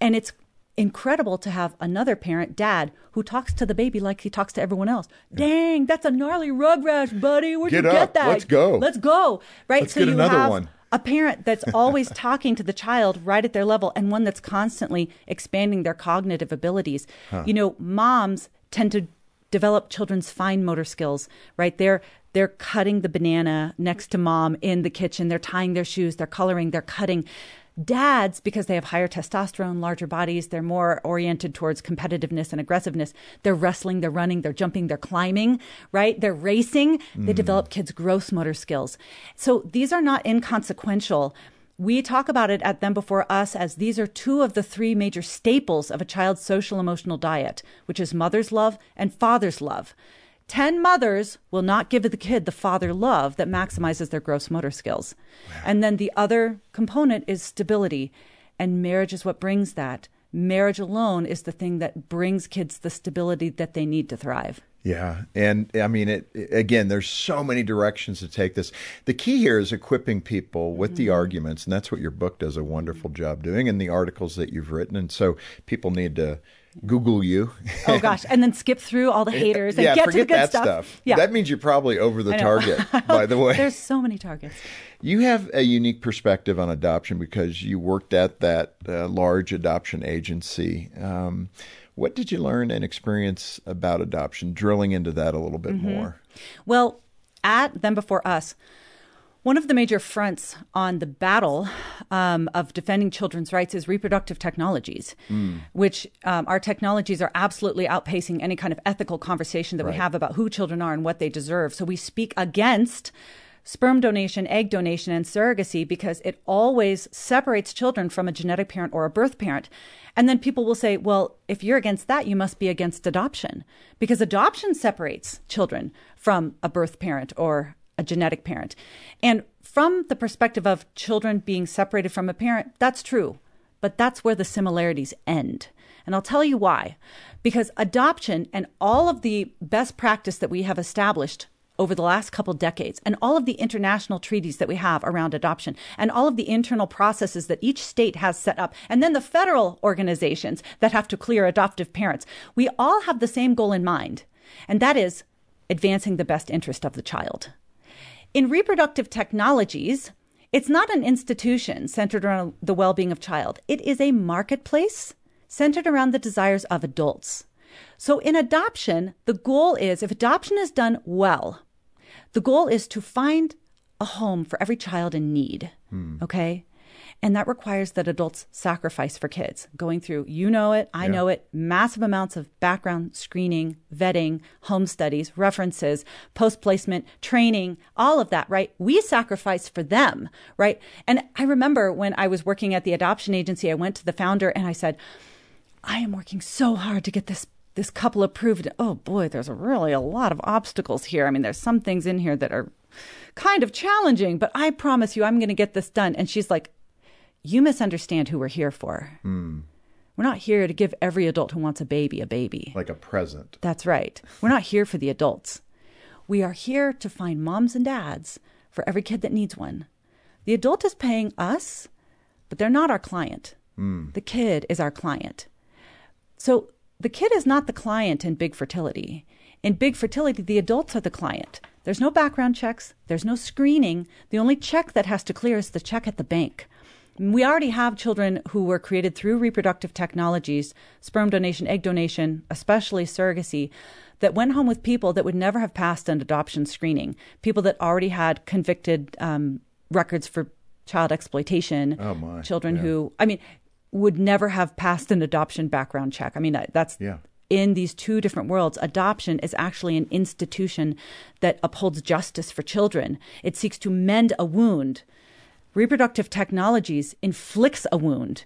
And it's incredible to have another parent, dad, who talks to the baby like he talks to everyone else. Dang, that's a gnarly rug rash, buddy. Where'd Get you up. get that? Let's go. Let's go. Right. Let's so get you another have one. a parent that's always talking to the child right at their level and one that's constantly expanding their cognitive abilities. You know, moms tend to develop children's fine motor skills, right? They're they're cutting the banana next to mom in the kitchen, they're tying their shoes, they're coloring, they're cutting. Dads, because they have higher testosterone, larger bodies, they're more oriented towards competitiveness and aggressiveness. They're wrestling, they're running, they're jumping, they're climbing, right? They're racing. They mm. develop kids' gross motor skills. So these are not inconsequential. We talk about it at Them Before Us as these are two of the three major staples of a child's social emotional diet, which is mother's love and father's love. 10 mothers will not give the kid the father love that maximizes their gross motor skills. And then the other component is stability. And marriage is what brings that. Marriage alone is the thing that brings kids the stability that they need to thrive. Yeah, and I mean, it again. There's so many directions to take this. The key here is equipping people with the mm-hmm. arguments, and that's what your book does a wonderful job doing, and the articles that you've written. And so people need to Google you. Oh gosh, and then skip through all the haters and yeah, get to the good that stuff. stuff. Yeah. That means you're probably over the target. by the way, There's so many targets. You have a unique perspective on adoption because you worked at that uh, large adoption agency. Um, what did you learn and experience about adoption? Drilling into that a little bit Mm-hmm. more. Well, at Them Before Us, one of the major fronts on the battle um, of defending children's rights is reproductive technologies, which um, our technologies are absolutely outpacing any kind of ethical conversation that we have about who children are and what they deserve. So we speak against sperm donation, egg donation, and surrogacy because it always separates children from a genetic parent or a birth parent. And then people will say, well, if you're against that, you must be against adoption because adoption separates children from a birth parent or a genetic parent. And from the perspective of children being separated from a parent, that's true. But that's where the similarities end. And I'll tell you why. Because adoption and all of the best practice that we have established over the last couple decades and all of the international treaties that we have around adoption and all of the internal processes that each state has set up and then the federal organizations that have to clear adoptive parents we all have the same goal in mind and that is advancing the best interest of the child in reproductive technologies, it's not an institution centered around the well being of child. It is a marketplace centered around the desires of adults. So in adoption, the goal is if adoption is done well, the goal is to find a home for every child in need. Hmm. Okay? And that requires that adults sacrifice for kids, going through, you know it, I know it, massive amounts of background screening, vetting, home studies, references, post placement, training, all of that, right? We sacrifice for them, right? And I remember when I was working at the adoption agency, I went to the founder and I said, I am working so hard to get this this couple approved. Oh boy, there's really a lot of obstacles here. I mean, there's some things in here that are kind of challenging, but I promise you I'm going to get this done. And she's like, "You misunderstand who we're here for. Hmm. We're not here to give every adult who wants a baby a baby. Like a present. That's right. We're not here for the adults. We are here to find moms and dads for every kid that needs one. The adult is paying us, but they're not our client. Hmm. The kid is our client. So the kid is not the client in big fertility. In big fertility, the adults are the client. There's no background checks, there's no screening. The only check that has to clear is the check at the bank. We already have children who were created through reproductive technologies, sperm donation, egg donation, especially surrogacy, that went home with people that would never have passed an adoption screening, people that already had convicted um, records for child exploitation, oh my, children yeah. who, I mean, would never have passed an adoption background check. I mean, that's yeah. in these two different worlds. Adoption is actually an institution that upholds justice for children. It seeks to mend a wound. Reproductive technologies inflicts a wound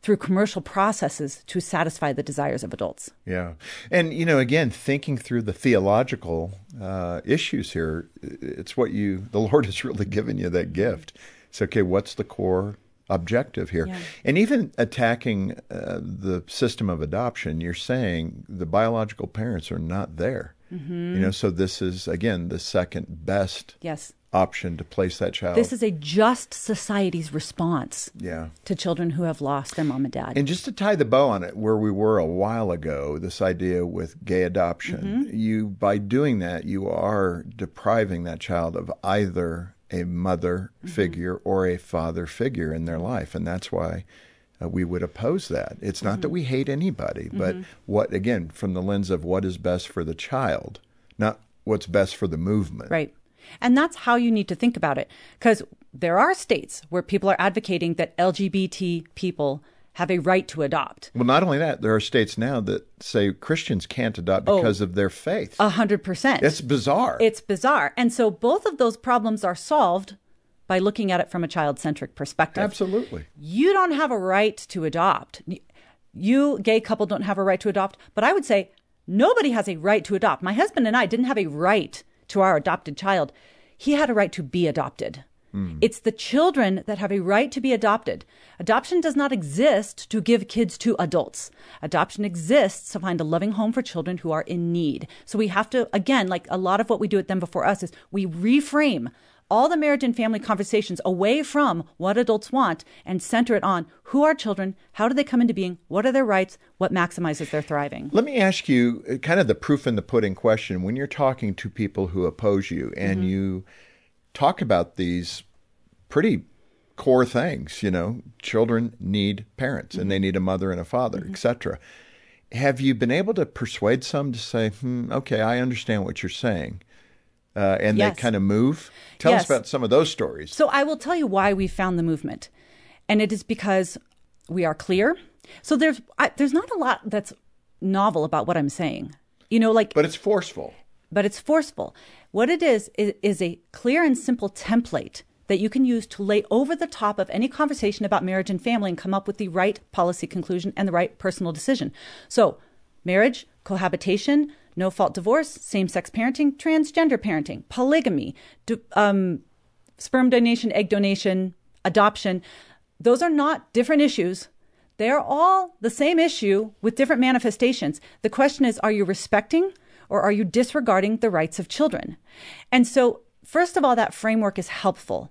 through commercial processes to satisfy the desires of adults. Yeah. And, you know, again, thinking through the theological uh, issues here, it's what you, the Lord has really given you that gift. It's okay, what's the core objective here? Yeah. And even attacking uh, the system of adoption, you're saying the biological parents are not there. Mm-hmm. You know, so this is, again, the second best Yes. Option to place that child. This is a just society's response yeah. to children who have lost their mom and dad. And just to tie the bow on it, where we were a while ago, this idea with gay adoption, Mm-hmm. you by doing that, you are depriving that child of either a mother Mm-hmm. figure or a father figure in their life, and that's why uh, we would oppose that. It's not Mm-hmm. that we hate anybody, but what again from the lens of what is best for the child, not what's best for the movement. Right. And that's how you need to think about it. Because there are states where people are advocating that LGBT people have a right to adopt. Well, not only that, there are states now that say Christians can't adopt Oh. because of their faith. A hundred percent. it's bizarre. It's bizarre. And so both of those problems are solved by looking at it from a child centric perspective. Absolutely. You don't have a right to adopt. You, gay couple, don't have a right to adopt. But I would say nobody has a right to adopt. My husband and I didn't have a right to our adopted child. He had a right to be adopted. Hmm. It's the children that have a right to be adopted. Adoption does not exist to give kids to adults. Adoption exists to find a loving home for children who are in need. So we have to, again, like a lot of what we do at Them Before Us is we reframe all the marriage and family conversations away from what adults want and center it on who are children, how do they come into being, what are their rights, what maximizes their thriving. Let me ask you uh, kind of the proof in the pudding question. When you're talking to people who oppose you and you talk about these pretty core things, you know, children need parents and they need a mother and a father, etc. Have you been able to persuade some to say, hmm, okay, I understand what you're saying? Uh, and Yes. they kind of move? Tell us about some of those stories. So I will tell you why we found the movement, and it is because we are clear. So there's I, there's not a lot that's novel about what I'm saying. You know, like But it's forceful. but it's forceful. What it is, is is a clear and simple template that you can use to lay over the top of any conversation about marriage and family and come up with the right policy conclusion and the right personal decision. So, marriage, cohabitation, no fault divorce, same sex parenting, transgender parenting, polygamy, um, sperm donation, egg donation, adoption. Those are not different issues. They are all the same issue with different manifestations. The question is are you respecting or are you disregarding the rights of children? And so, first of all, that framework is helpful.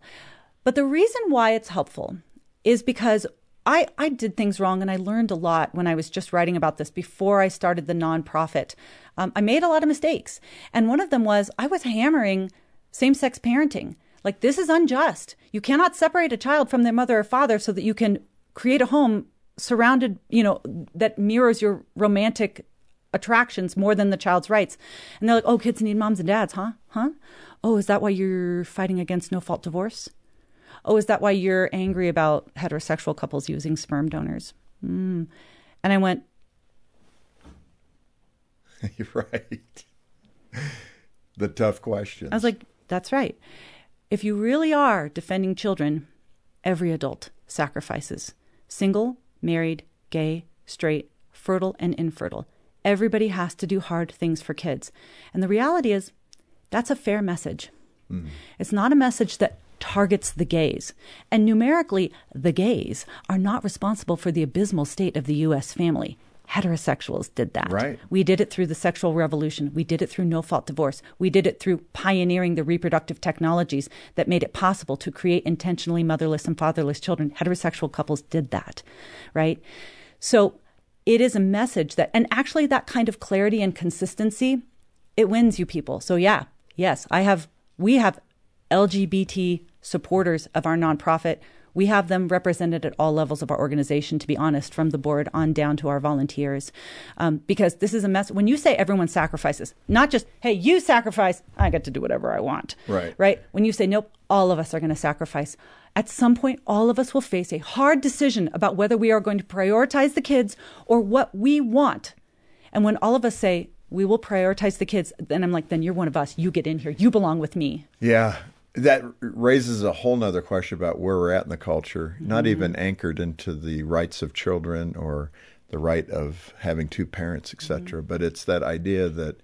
But the reason why it's helpful is because I, I did things wrong and I learned a lot when I was just writing about this before I started the nonprofit. Um, I made a lot of mistakes. And one of them was I was hammering same sex parenting. Like, this is unjust. You cannot separate a child from their mother or father so that you can create a home surrounded, you know, that mirrors your romantic attractions more than the child's rights. And they're like, oh, kids need moms and dads, huh? Huh? Oh, is that why you're fighting against no fault divorce? Oh, is that why you're angry about heterosexual couples using sperm donors? Mm. And I went, You're right. The tough question. I was like, that's right. If you really are defending children, every adult sacrifices single, married, gay, straight, fertile, and infertile. Everybody has to do hard things for kids. And the reality is, that's a fair message. It's not a message that targets the gays. And numerically, the gays are not responsible for the abysmal state of the U.S. family. Heterosexuals did that. Right. We did it through the sexual revolution. We did it through no fault divorce. We did it through pioneering the reproductive technologies that made it possible to create intentionally motherless and fatherless children. Heterosexual couples did that, right? So it is a message that, and actually, that kind of clarity and consistency, it wins you people. So, yeah, Yes, I have. We have LGBT supporters of our nonprofit. We have them represented at all levels of our organization, to be honest, from the board on down to our volunteers. Um, because this is a mess. When you say everyone sacrifices, not just, hey, you sacrifice, I get to do whatever I want. Right. Right? When you say, nope, all of us are going to sacrifice. At some point, all of us will face a hard decision about whether we are going to prioritize the kids or what we want. And when all of us say, we will prioritize the kids, then I'm like, then you're one of us. You get in here. You belong with me. Yeah that raises a whole nother question about where we're at in the culture, mm-hmm. not even anchored into the rights of children or the right of having two parents, etc. Mm-hmm. But it's that idea that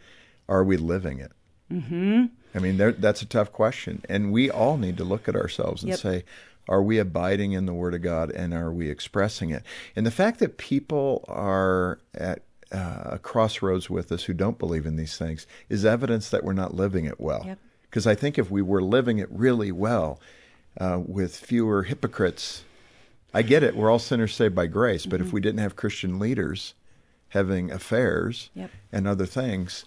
are we living it? Mm-hmm. I mean, that's a tough question, and we all need to look at ourselves and yep. say, are we abiding in the Word of God and are we expressing it? And the fact that people are at uh, a crossroads with us who don't believe in these things is evidence that we're not living it well. Yep. Because I think if we were living it really well uh, with fewer hypocrites, I get it. We're all sinners saved by grace. But mm-hmm. if we didn't have Christian leaders having affairs yep. and other things,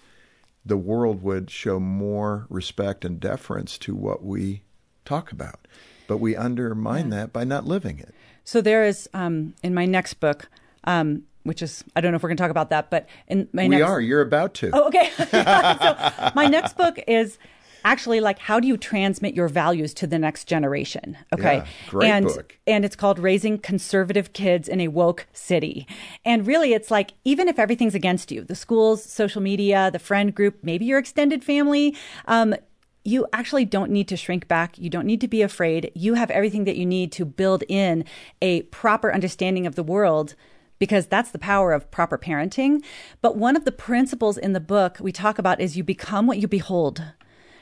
the world would show more respect and deference to what we talk about. But we undermine yeah. that by not living it. So there is, um, in my next book, um, which is I don't know if we're going to talk about that, but in my we next, are. You're about to. Oh, okay. so my next book is actually like how do you transmit your values to the next generation okay yeah, great and book. and it's called raising conservative kids in a woke city and really it's like even if everything's against you the schools social media the friend group maybe your extended family um, you actually don't need to shrink back. You don't need to be afraid. You have everything that you need to build in a proper understanding of the world because that's the power of proper parenting. But one of the principles in the book we talk about is you become what you behold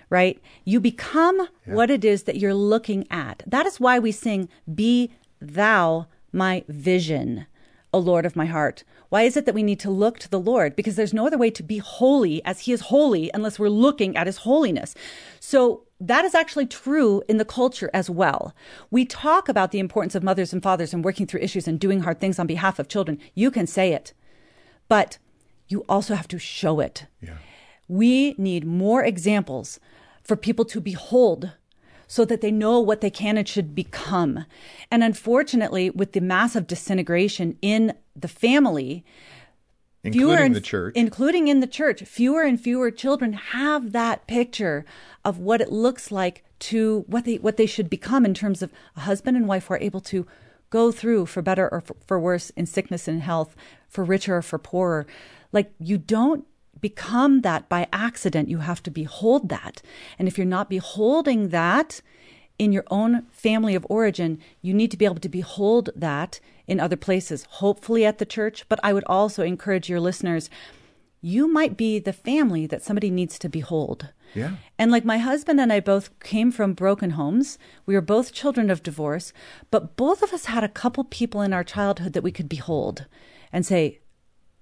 right? You become yeah. what it is that you're looking at. That is why we sing, Be thou my vision, O Lord of my heart. Why is it that we need to look to the Lord? Because there's no other way to be holy as He is holy unless we're looking at His holiness. So that is actually true in the culture as well. We talk about the importance of mothers and fathers and working through issues and doing hard things on behalf of children. You can say it, but you also have to show it. Yeah. We need more examples for people to behold so that they know what they can and should become. And unfortunately, with the massive disintegration in the family, including and, the church, including in the church, fewer and fewer children have that picture of what it looks like to what they what they should become in terms of a husband and wife who are able to go through for better or for, for worse in sickness and health, for richer or for poorer. Like you don't become that by accident. You have to behold that. And if you're not beholding that in your own family of origin, you need to be able to behold that in other places, hopefully at the church. But I would also encourage your listeners you might be the family that somebody needs to behold. Yeah. And like my husband and I both came from broken homes. We were both children of divorce, but both of us had a couple people in our childhood that we could behold and say,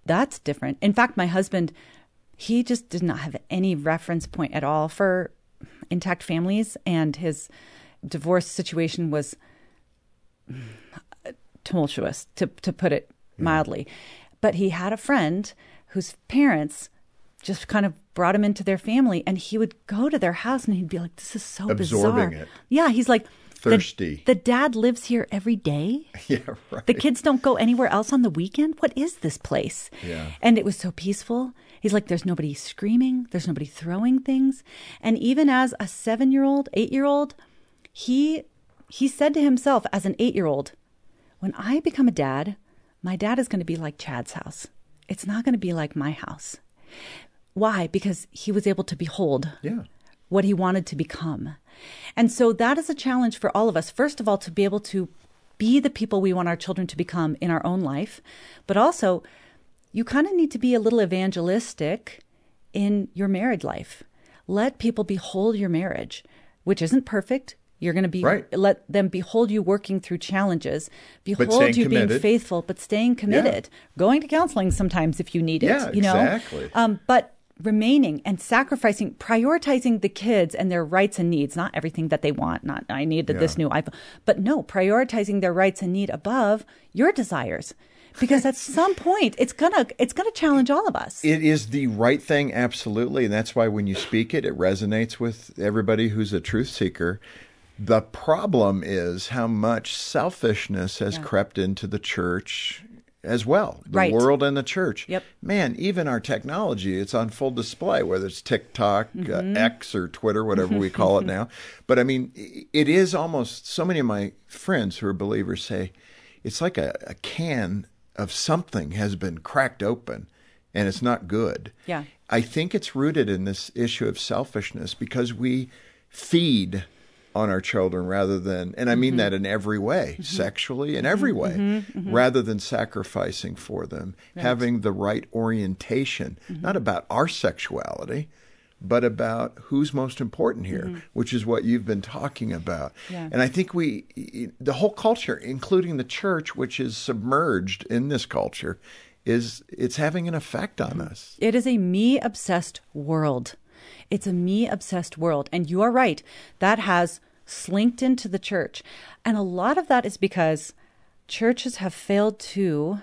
that's different. In fact, my husband he just did not have any reference point at all for intact families, and his divorce situation was tumultuous, to, to put it mildly. But he had a friend whose parents just kind of brought him into their family, and he would go to their house and he'd be like, "This is so Absorbing bizarre." It. Yeah, he's like, thirsty. The, the, dad lives here every day. Yeah, right. The kids don't go anywhere else on the weekend. What is this place? Yeah. And it was so peaceful. He's like, there's nobody screaming, there's nobody throwing things. And even as a seven year old, eight year old, he he said to himself as an eight year old, when I become a dad, my dad is going to be like Chad's house. It's not going to be like my house. Why? Because he was able to behold yeah. what he wanted to become. And so that is a challenge for all of us. First of all, to be able to be the people we want our children to become in our own life, but also you kind of need to be a little evangelistic in your married life. Let people behold your marriage, which isn't perfect. You're going to be right. let them behold you working through challenges, behold you committed. being faithful, but staying committed. Yeah. Going to counseling sometimes if you need it. Yeah, you know, exactly. Um, but remaining and sacrificing, prioritizing the kids and their rights and needs, not everything that they want. Not I need yeah. this new iPhone, but no, prioritizing their rights and need above your desires because at some point it's gonna it's gonna challenge all of us. It is the right thing, absolutely, and that's why when you speak it, it resonates with everybody who's a truth seeker. The problem is how much selfishness has yeah. crept into the church as well the right. world and the church yep man even our technology it's on full display whether it's tiktok uh, mm-hmm. uh, x or twitter whatever we call it now but i mean it is almost so many of my friends who are believers say it's like a, a can of something has been cracked open and it's not good yeah i think it's rooted in this issue of selfishness because we feed on our children rather than, and I mean mm-hmm. that in every way, mm-hmm. sexually, in every way, mm-hmm. mm-hmm. rather than sacrificing for them, right. having the right orientation, mm-hmm. not about our sexuality, but about who's most important here, mm-hmm. which is what you've been talking about. Yeah. And I think we, the whole culture, including the church, which is submerged in this culture, is it's having an effect on us. It is a me obsessed world. It's a me obsessed world. And you are right. That has slinked into the church. And a lot of that is because churches have failed to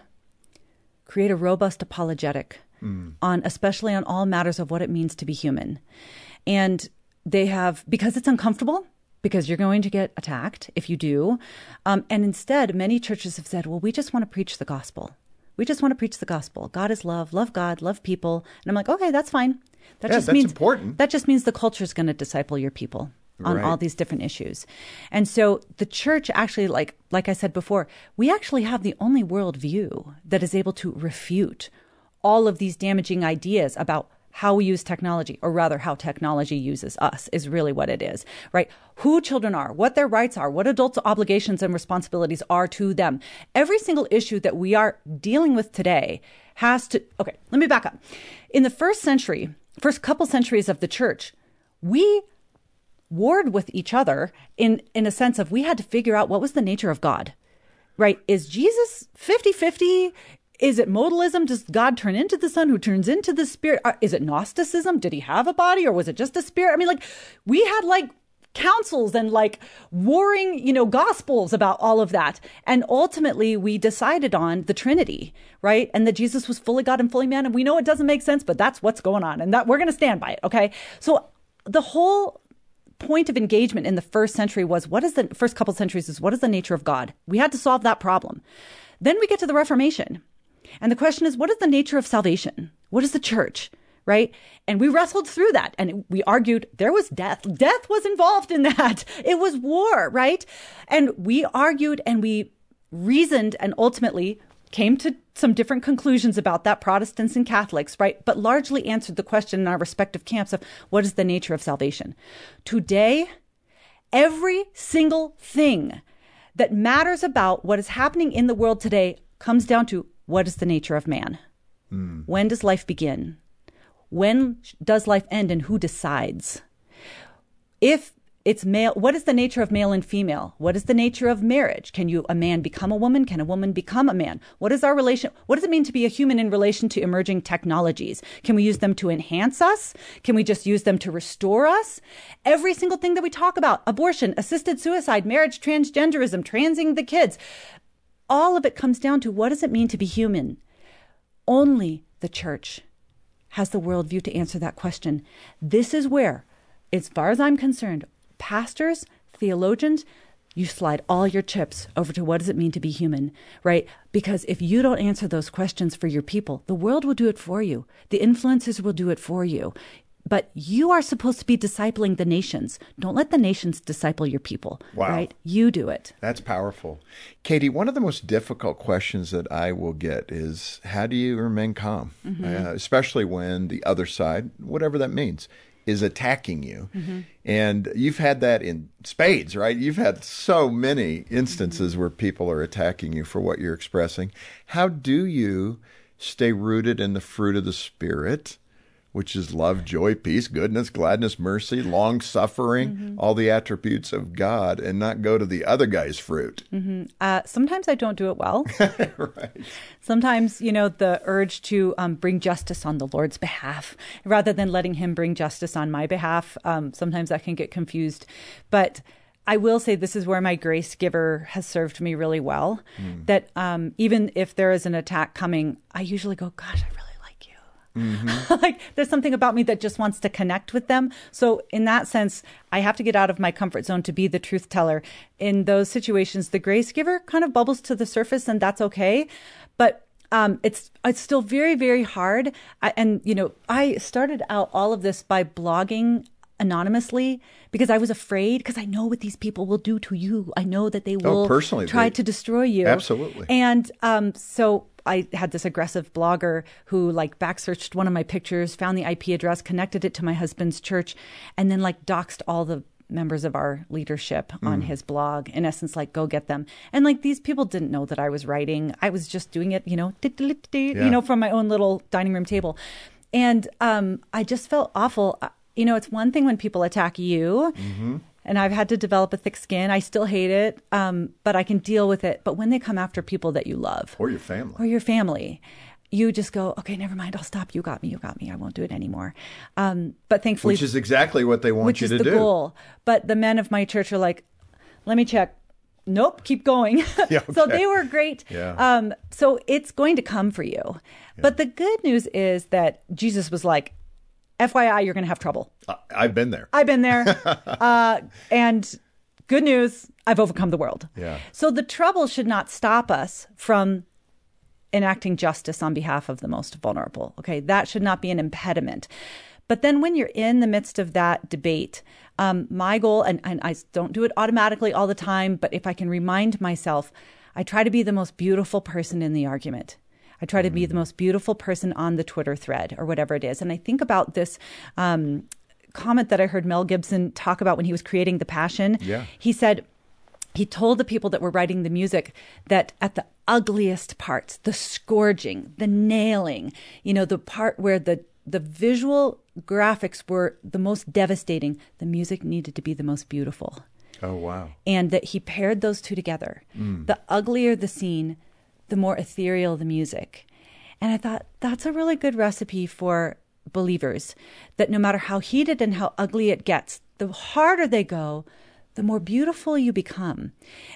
create a robust apologetic mm. on, especially on all matters of what it means to be human. And they have, because it's uncomfortable, because you're going to get attacked if you do. Um, and instead, many churches have said, well, we just want to preach the gospel. We just want to preach the gospel. God is love, love God, love people. And I'm like, okay, that's fine. That yeah, just means important. That just means the culture is going to disciple your people on right. all these different issues. And so the church actually like like I said before, we actually have the only worldview that is able to refute all of these damaging ideas about how we use technology, or rather, how technology uses us, is really what it is, right? Who children are, what their rights are, what adults' obligations and responsibilities are to them. Every single issue that we are dealing with today has to, okay, let me back up. In the first century, first couple centuries of the church, we warred with each other in, in a sense of we had to figure out what was the nature of God, right? Is Jesus 50 50? Is it modalism? Does God turn into the Son who turns into the Spirit? Uh, is it Gnosticism? Did he have a body or was it just a spirit? I mean, like, we had like councils and like warring, you know, gospels about all of that. And ultimately, we decided on the Trinity, right? And that Jesus was fully God and fully man. And we know it doesn't make sense, but that's what's going on. And that we're going to stand by it. Okay. So the whole point of engagement in the first century was what is the first couple centuries is what is the nature of God? We had to solve that problem. Then we get to the Reformation. And the question is, what is the nature of salvation? What is the church? right? And we wrestled through that and we argued there was death. Death was involved in that. It was war, right? And we argued and we reasoned and ultimately came to some different conclusions about that, Protestants and Catholics, right? But largely answered the question in our respective camps of what is the nature of salvation. Today, every single thing that matters about what is happening in the world today comes down to what is the nature of man? Mm. When does life begin? When does life end and who decides? If it's male, what is the nature of male and female? What is the nature of marriage? Can you a man become a woman? Can a woman become a man? What is our relation? What does it mean to be a human in relation to emerging technologies? Can we use them to enhance us? Can we just use them to restore us? Every single thing that we talk about, abortion, assisted suicide, marriage, transgenderism, transing the kids, all of it comes down to what does it mean to be human? Only the church has the worldview to answer that question. This is where, as far as I'm concerned, pastors, theologians, you slide all your chips over to what does it mean to be human, right? Because if you don't answer those questions for your people, the world will do it for you. The influencers will do it for you. But you are supposed to be discipling the nations. Don't let the nations disciple your people. Wow. Right? You do it. That's powerful. Katy, one of the most difficult questions that I will get is how do you remain calm? Mm-hmm. Uh, especially when the other side, whatever that means, is attacking you. Mm-hmm. And you've had that in spades, right? You've had so many instances mm-hmm. where people are attacking you for what you're expressing. How do you stay rooted in the fruit of the Spirit? Which is love, joy, peace, goodness, gladness, mercy, long suffering, mm-hmm. all the attributes of God, and not go to the other guy's fruit. Mm-hmm. Uh, sometimes I don't do it well. right. Sometimes, you know, the urge to um, bring justice on the Lord's behalf rather than letting Him bring justice on my behalf. Um, sometimes I can get confused. But I will say this is where my grace giver has served me really well. Hmm. That um, even if there is an attack coming, I usually go, "Gosh, I really like you." Mm-hmm. like there's something about me that just wants to connect with them. So in that sense, I have to get out of my comfort zone to be the truth teller. In those situations, the grace giver kind of bubbles to the surface, and that's okay. But um, it's it's still very very hard. I, and you know, I started out all of this by blogging anonymously because I was afraid because I know what these people will do to you. I know that they will Oh, personally, try they- to destroy you. Absolutely. And um, so I had this aggressive blogger who like backsearched one of my pictures, found the IP address, connected it to my husband's church, and then like doxed all the members of our leadership Mm. on his blog in essence like go get them and like these people didn't know that i was writing i was just doing it you know Yeah. you know from my own little dining room table and um i just felt awful you know it's one thing when people attack you Mm-hmm. and I've had to develop a thick skin. I still hate it, um, but I can deal with it. But when they come after people that you love Or your family. or your family, you just go, okay, never mind. I'll stop. You got me. You got me. I won't do it anymore. Um, but thankfully, Which is exactly what they want which you is to the do. goal. But the men of my church are like, let me check. Nope, keep going. Yeah, So they were great. Yeah. Um, so it's going to come for you. But the good news is that Jesus was like, FYI, you're going to have trouble. I've been there. I've been there. uh, and good news, I've overcome the world. Yeah. So the trouble should not stop us from enacting justice on behalf of the most vulnerable. Okay. That should not be an impediment. But then when you're in the midst of that debate, um, my goal, and, and I don't do it automatically all the time, but if I can remind myself, I try to be the most beautiful person in the argument. I try to be the most beautiful person on the Twitter thread or whatever it is. And I think about this um, comment that I heard Mel Gibson talk about when he was creating The Passion. Yeah. He said, he told the people that were writing the music that at the ugliest parts, the scourging, the nailing, you know, the part where the the visual graphics were the most devastating, the music needed to be the most beautiful Oh, wow. and that he paired those two together. The uglier the scene, the more ethereal the music. And I thought that's a really good recipe for believers that no matter how heated and how ugly it gets, the harder they go, the more beautiful you become.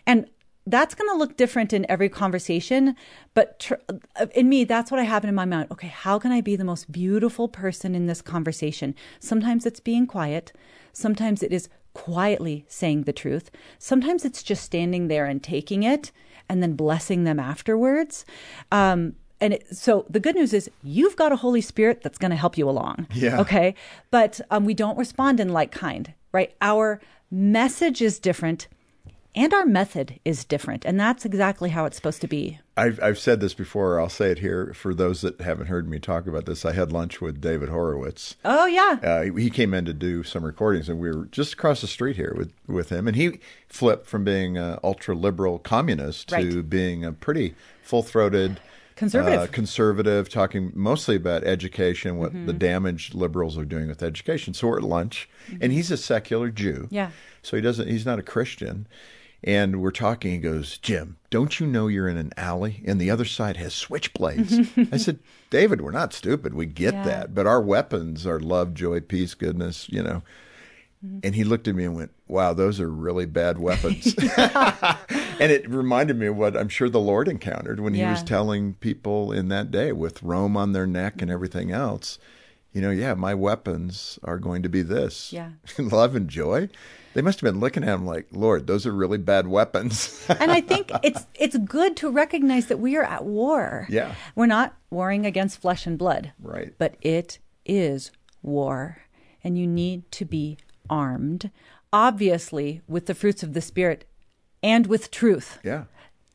And that's going to look different in every conversation, but tr- uh, in me, that's what I have in my mind. Okay, how can I be the most beautiful person in this conversation? Sometimes it's being quiet, sometimes it is quietly saying the truth, sometimes it's just standing there and taking it and then blessing them afterwards. Um, and it, so the good news is you've got a Holy Spirit that's going to help you along. Yeah. Okay. But um, we don't respond in like kind, right? Our message is different and our method is different. And that's exactly how it's supposed to be. I've, I've said this before. I'll say it here for those that haven't heard me talk about this. I had lunch with David Horowitz. Oh, yeah. Uh, he came in to do some recordings, and we were just across the street here with, with him. And he flipped from being an ultra liberal communist to being a pretty full throated Conservative. uh, conservative, talking mostly about education, what Mm-hmm. the damage liberals are doing with education. So we're at lunch, and he's a secular Jew. Mm-hmm. Yeah. So he doesn't. He's not a Christian. And we're talking. He goes, Jim, don't you know you're in an alley and the other side has switchblades? I said, David, we're not stupid. We get Yeah. that, but our weapons are love, joy, peace, goodness. You know. Mm-hmm. And he looked at me and went, "Wow, those are really bad weapons." and it reminded me of what I'm sure the Lord encountered when he was telling people in that day with Rome on their neck and everything else. You know, yeah, my weapons are going to be this. Yeah. Love and joy. They must have been looking at him like, Lord, those are really bad weapons. and I think it's it's good to recognize that we are at war. Yeah. We're not warring against flesh and blood. Right. But it is war. And you need to be armed, obviously, with the fruits of the Spirit and with truth. yeah.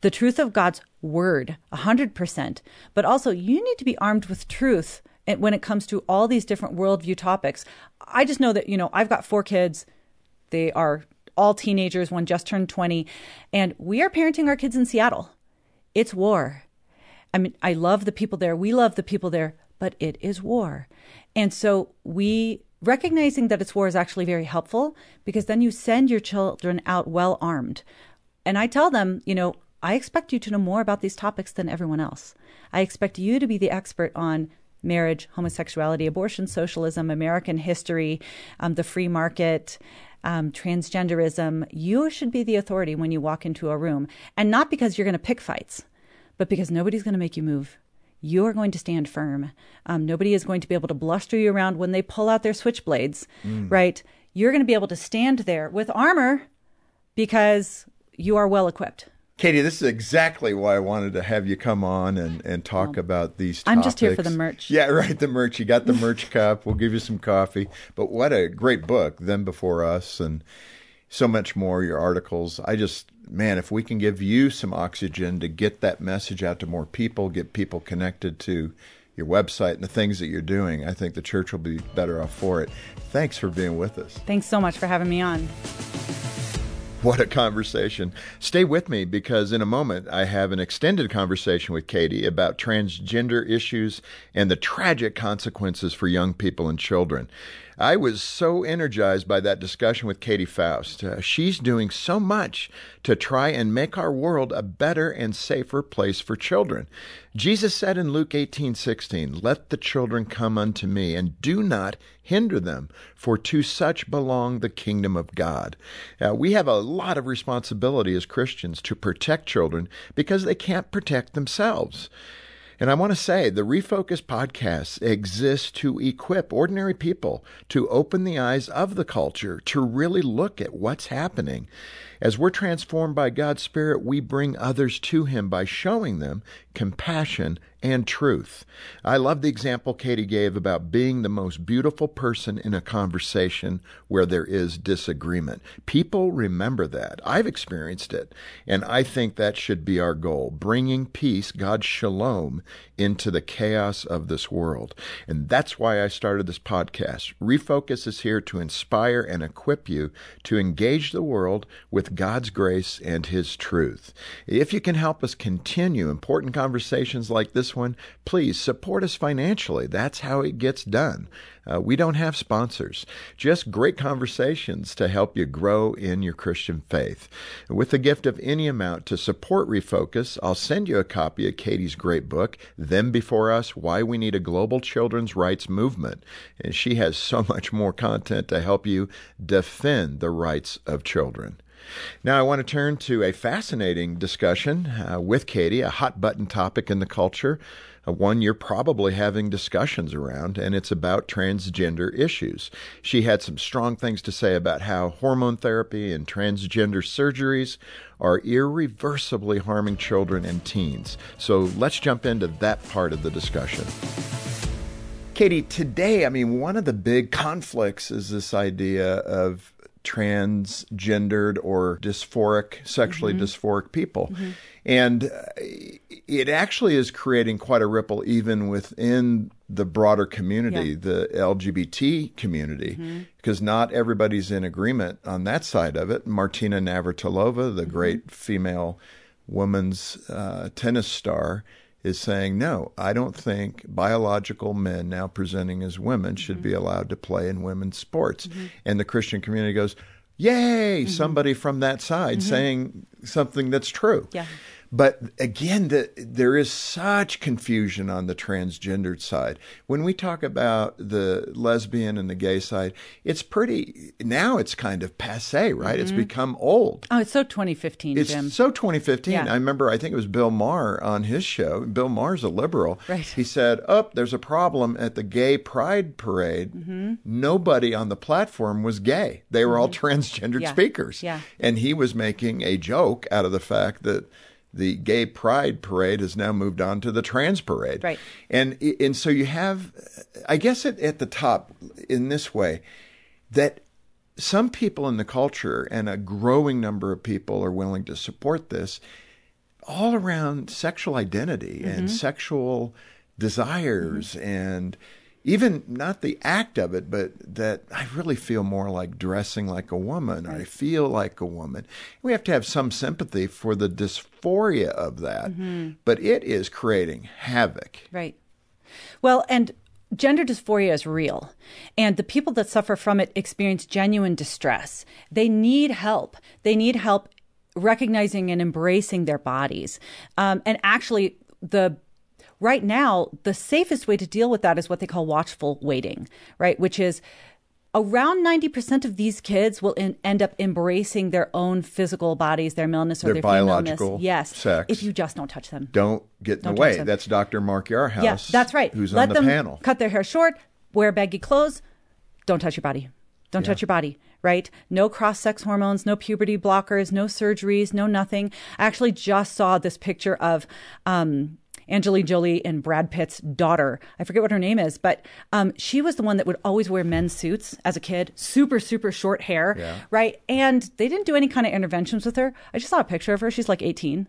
The truth of God's word, 100%. But also, you need to be armed with truth and when it comes to all these different worldview topics. I just know that, you know, I've got four kids. They are all teenagers, one just turned 20. And we are parenting our kids in Seattle. It's war. I mean, I love the people there. We love the people there, but it is war. And so we recognizing that it's war is actually very helpful because then you send your children out well armed. And I tell them, you know, I expect you to know more about these topics than everyone else. I expect you to be the expert on marriage, homosexuality, abortion, socialism, American history, um, the free market. Um, transgenderism, you should be the authority when you walk into a room. And not because you're going to pick fights, but because nobody's going to make you move. You are going to stand firm. Um, nobody is going to be able to bluster you around when they pull out their switchblades, mm. right? You're going to be able to stand there with armor because you are well equipped. Katy, this is exactly why I wanted to have you come on and, and talk well, about these topics. I'm just here for the merch. Yeah, right, the merch. You got the merch cup. We'll give you some coffee. But what a great book, Them Before Us, and so much more, your articles. I just, man, if we can give you some oxygen to get that message out to more people, get people connected to your website and the things that you're doing, I think the church will be better off for it. Thanks for being with us. Thanks so much for having me on. What a conversation. Stay with me because in a moment I have an extended conversation with Katy about transgender issues and the tragic consequences for young people and children. I was so energized by that discussion with Katy Faust. Uh, she's doing so much to try and make our world a better and safer place for children. Jesus said in Luke 18:16, "Let the children come unto me, and do not hinder them, for to such belong the kingdom of God." Uh, we have a lot of responsibility as Christians to protect children because they can't protect themselves. And I want to say the Refocus podcast exists to equip ordinary people to open the eyes of the culture to really look at what's happening. As we're transformed by God's Spirit, we bring others to Him by showing them compassion and truth. I love the example Katy gave about being the most beautiful person in a conversation where there is disagreement. People remember that. I've experienced it. And I think that should be our goal bringing peace, God's shalom, into the chaos of this world. And that's why I started this podcast. Refocus is here to inspire and equip you to engage the world with God's grace and His truth. If you can help us continue important conversations like this one, please support us financially. That's how it gets done. Uh, we don't have sponsors, just great conversations to help you grow in your Christian faith. With a gift of any amount to support Refocus, I'll send you a copy of Katy's great book, Them Before Us Why We Need a Global Children's Rights Movement. And she has so much more content to help you defend the rights of children. Now, I want to turn to a fascinating discussion uh, with Katy, a hot button topic in the culture, uh, one you're probably having discussions around, and it's about transgender issues. She had some strong things to say about how hormone therapy and transgender surgeries are irreversibly harming children and teens. So let's jump into that part of the discussion. Katy, today, I mean, one of the big conflicts is this idea of transgendered or dysphoric, sexually mm-hmm. dysphoric people. Mm-hmm. And uh, it actually is creating quite a ripple even within the broader community, yeah. the LGBT community, mm-hmm. because not everybody's in agreement on that side of it. Martina Navratilova, the mm-hmm. great female women's uh, tennis star, is saying, no, I don't think biological men now presenting as women should mm-hmm. be allowed to play in women's sports. Mm-hmm. And the Christian community goes, yay, mm-hmm. somebody from that side mm-hmm. saying something that's true. Yeah. But again, the, there is such confusion on the transgendered side. When we talk about the lesbian and the gay side, it's pretty, now it's kind of passe, right? Mm-hmm. It's become old. Oh, it's so 2015, it's Jim. so 2015. Yeah. I remember, I think it was Bill Maher on his show. Bill Maher's a liberal. Right. He said, Oh, there's a problem at the gay pride parade. Mm-hmm. Nobody on the platform was gay, they were mm-hmm. all transgendered yeah. speakers. Yeah. And he was making a joke out of the fact that the gay pride parade has now moved on to the trans parade. Right. And and so you have I guess at, at the top in this way that some people in the culture and a growing number of people are willing to support this all around sexual identity mm-hmm. and sexual desires mm-hmm. and even not the act of it, but that I really feel more like dressing like a woman or I feel like a woman. We have to have some sympathy for the dysphoria of that, mm-hmm. but it is creating havoc. Right. Well, and gender dysphoria is real, and the people that suffer from it experience genuine distress. They need help. They need help recognizing and embracing their bodies. Um, and actually, the right now, the safest way to deal with that is what they call watchful waiting, right? Which is around 90% of these kids will in, end up embracing their own physical bodies, their maleness or Their their, biological. Yes. sex. If you just don't touch them. Don't get in Don't the way. That's Dr. Mark Yarhouse. Yeah, that's right. Who's Let on the them panel. cut their hair short, wear baggy clothes, don't touch your body. Don't touch your body, right? No cross sex hormones, no puberty blockers, no surgeries, no nothing. I actually just saw this picture of um, Angelina Jolie and Brad Pitt's daughter. I forget what her name is, but um, she was the one that would always wear men's suits as a kid, super, super short hair, Yeah. right? And they didn't do any kind of interventions with her. I just saw a picture of her. She's like 18.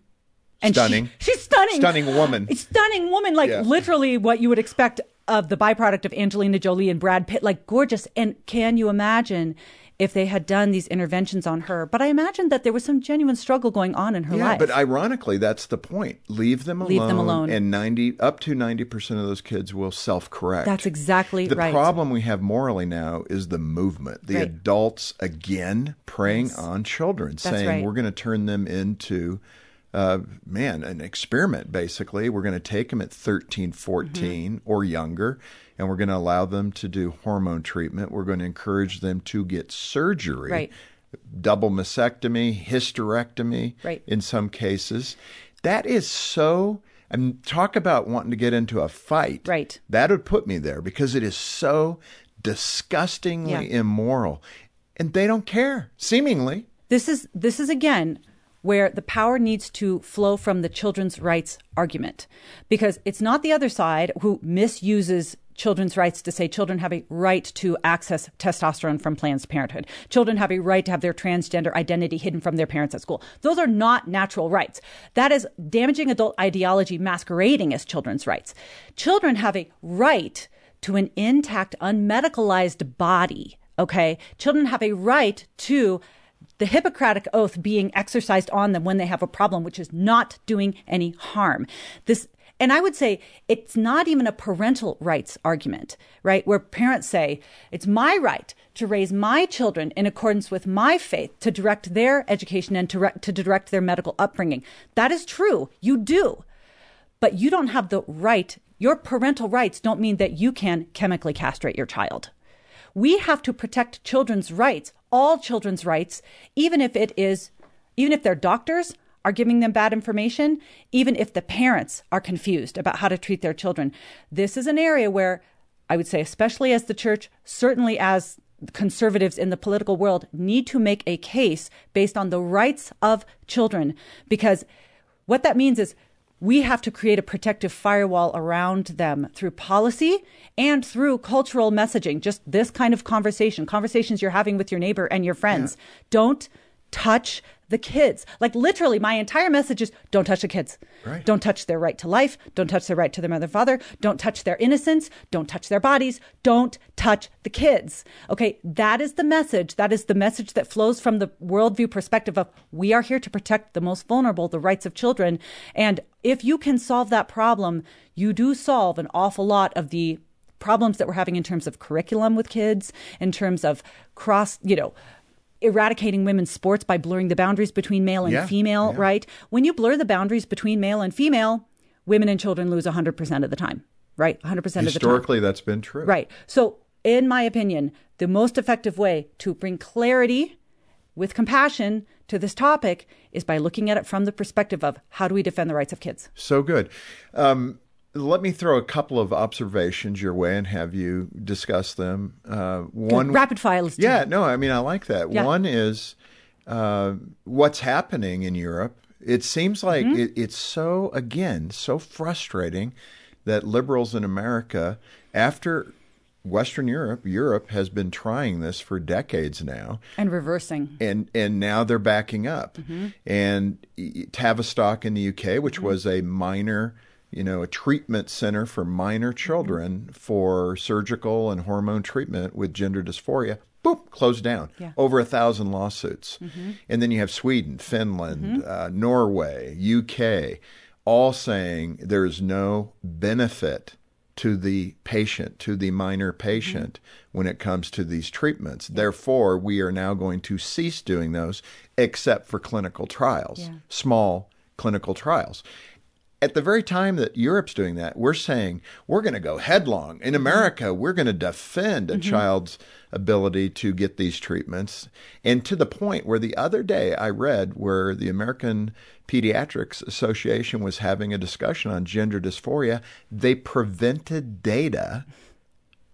And she- Stunning. she's stunning. Stunning woman. Stunning woman, like Yeah. literally what you would expect of the byproduct of Angelina Jolie and Brad Pitt, like gorgeous. And can you imagine if they had done these interventions on her? But I imagine that there was some genuine struggle going on in her Yeah, life. but ironically, that's the point. Leave them alone. Leave them alone. And ninety up to ninety percent of those kids will self-correct. That's exactly the right. The problem we have morally now is the movement. The Right. adults again preying on children, saying right. we're going to turn them into. Uh, man, an experiment basically. We're going to take them at 13, 14 Mm-hmm. or younger, and we're going to allow them to do hormone treatment. We're going to encourage them to get surgery Right. double mastectomy, hysterectomy Right. in some cases. That is so. I mean, talk about wanting to get into a fight. Right. That would put me there because it is so disgustingly Yeah. immoral, and they don't care. Seemingly, this is this is again where the power needs to flow from the children's rights argument because it's not the other side who misuses children's rights to say children have a right to access testosterone from Planned Parenthood. Children have a right to have their transgender identity hidden from their parents at school. Those are not natural rights. That is damaging adult ideology masquerading as children's rights. Children have a right to an intact, unmedicalized body. Okay. Children have a right to the Hippocratic oath being exercised on them when they have a problem, which is not doing any harm. This, and I would say it's not even a parental rights argument, right? Where parents say, it's my right to raise my children in accordance with my faith, to direct their education and to, re- to direct their medical upbringing. That is true. You do. But you don't have the right, your parental rights don't mean that you can chemically castrate your child. We have to protect children's rights, all children's rights, even if it is, even if their doctors are giving them bad information, even if the parents are confused about how to treat their children. This is an area where I would say, especially as the church, certainly as conservatives in the political world, need to make a case based on the rights of children. Because what that means is we have to create a protective firewall around them through policy and through cultural messaging. Just this kind of conversation, conversations you're having with your neighbor and your friends. Don't touch the kids. Like literally, my entire message is don't touch the kids. Right. Don't touch their right to life. Don't touch their right to their mother and father. Don't touch their innocence. Don't touch their bodies. Don't touch the kids. Okay, that is the message. That is the message that flows from the worldview perspective of we are here to protect the most vulnerable, the rights of children. And if you can solve that problem, you do solve an awful lot of the problems that we're having in terms of curriculum with kids, in terms of cross, you know, eradicating women's sports by blurring the boundaries between male and Yeah, female, yeah. right? When you blur the boundaries between male and female, women and children lose 100% of the time, right? 100% of the time. historically, that's been true. Right. So, in my opinion, the most effective way to bring clarity with compassion to this topic is by looking at it from the perspective of how do we defend the rights of kids? So good. Um, let me throw a couple of observations your way and have you discuss them. Uh, one Rapid fire. let's Yeah, no, I mean I like that. Yeah. One is uh, what's happening in Europe. It seems like Mm-hmm. it, it's so again so frustrating that liberals in America, after Western Europe, Europe has been trying this for decades now And reversing. and and now they're backing up. Mm-hmm. And Tavistock in the UK, which was a minor, you know, a treatment center for minor children for surgical and hormone treatment with gender dysphoria, boop, closed down. Yeah. Mm-hmm. Over a thousand lawsuits. And then you have Sweden, Finland, uh, Norway, UK, all saying there is no benefit to the patient, to the minor patient, when it comes to these treatments. Therefore, we are now going to cease doing those except for clinical trials, Yeah. small clinical trials. At the very time that Europe's doing that, we're saying we're going to go headlong. In mm-hmm. America, we're going to defend a mm-hmm. child's ability to get these treatments. And to the point where the other day I read where the American Pediatrics Association was having a discussion on gender dysphoria, they prevented data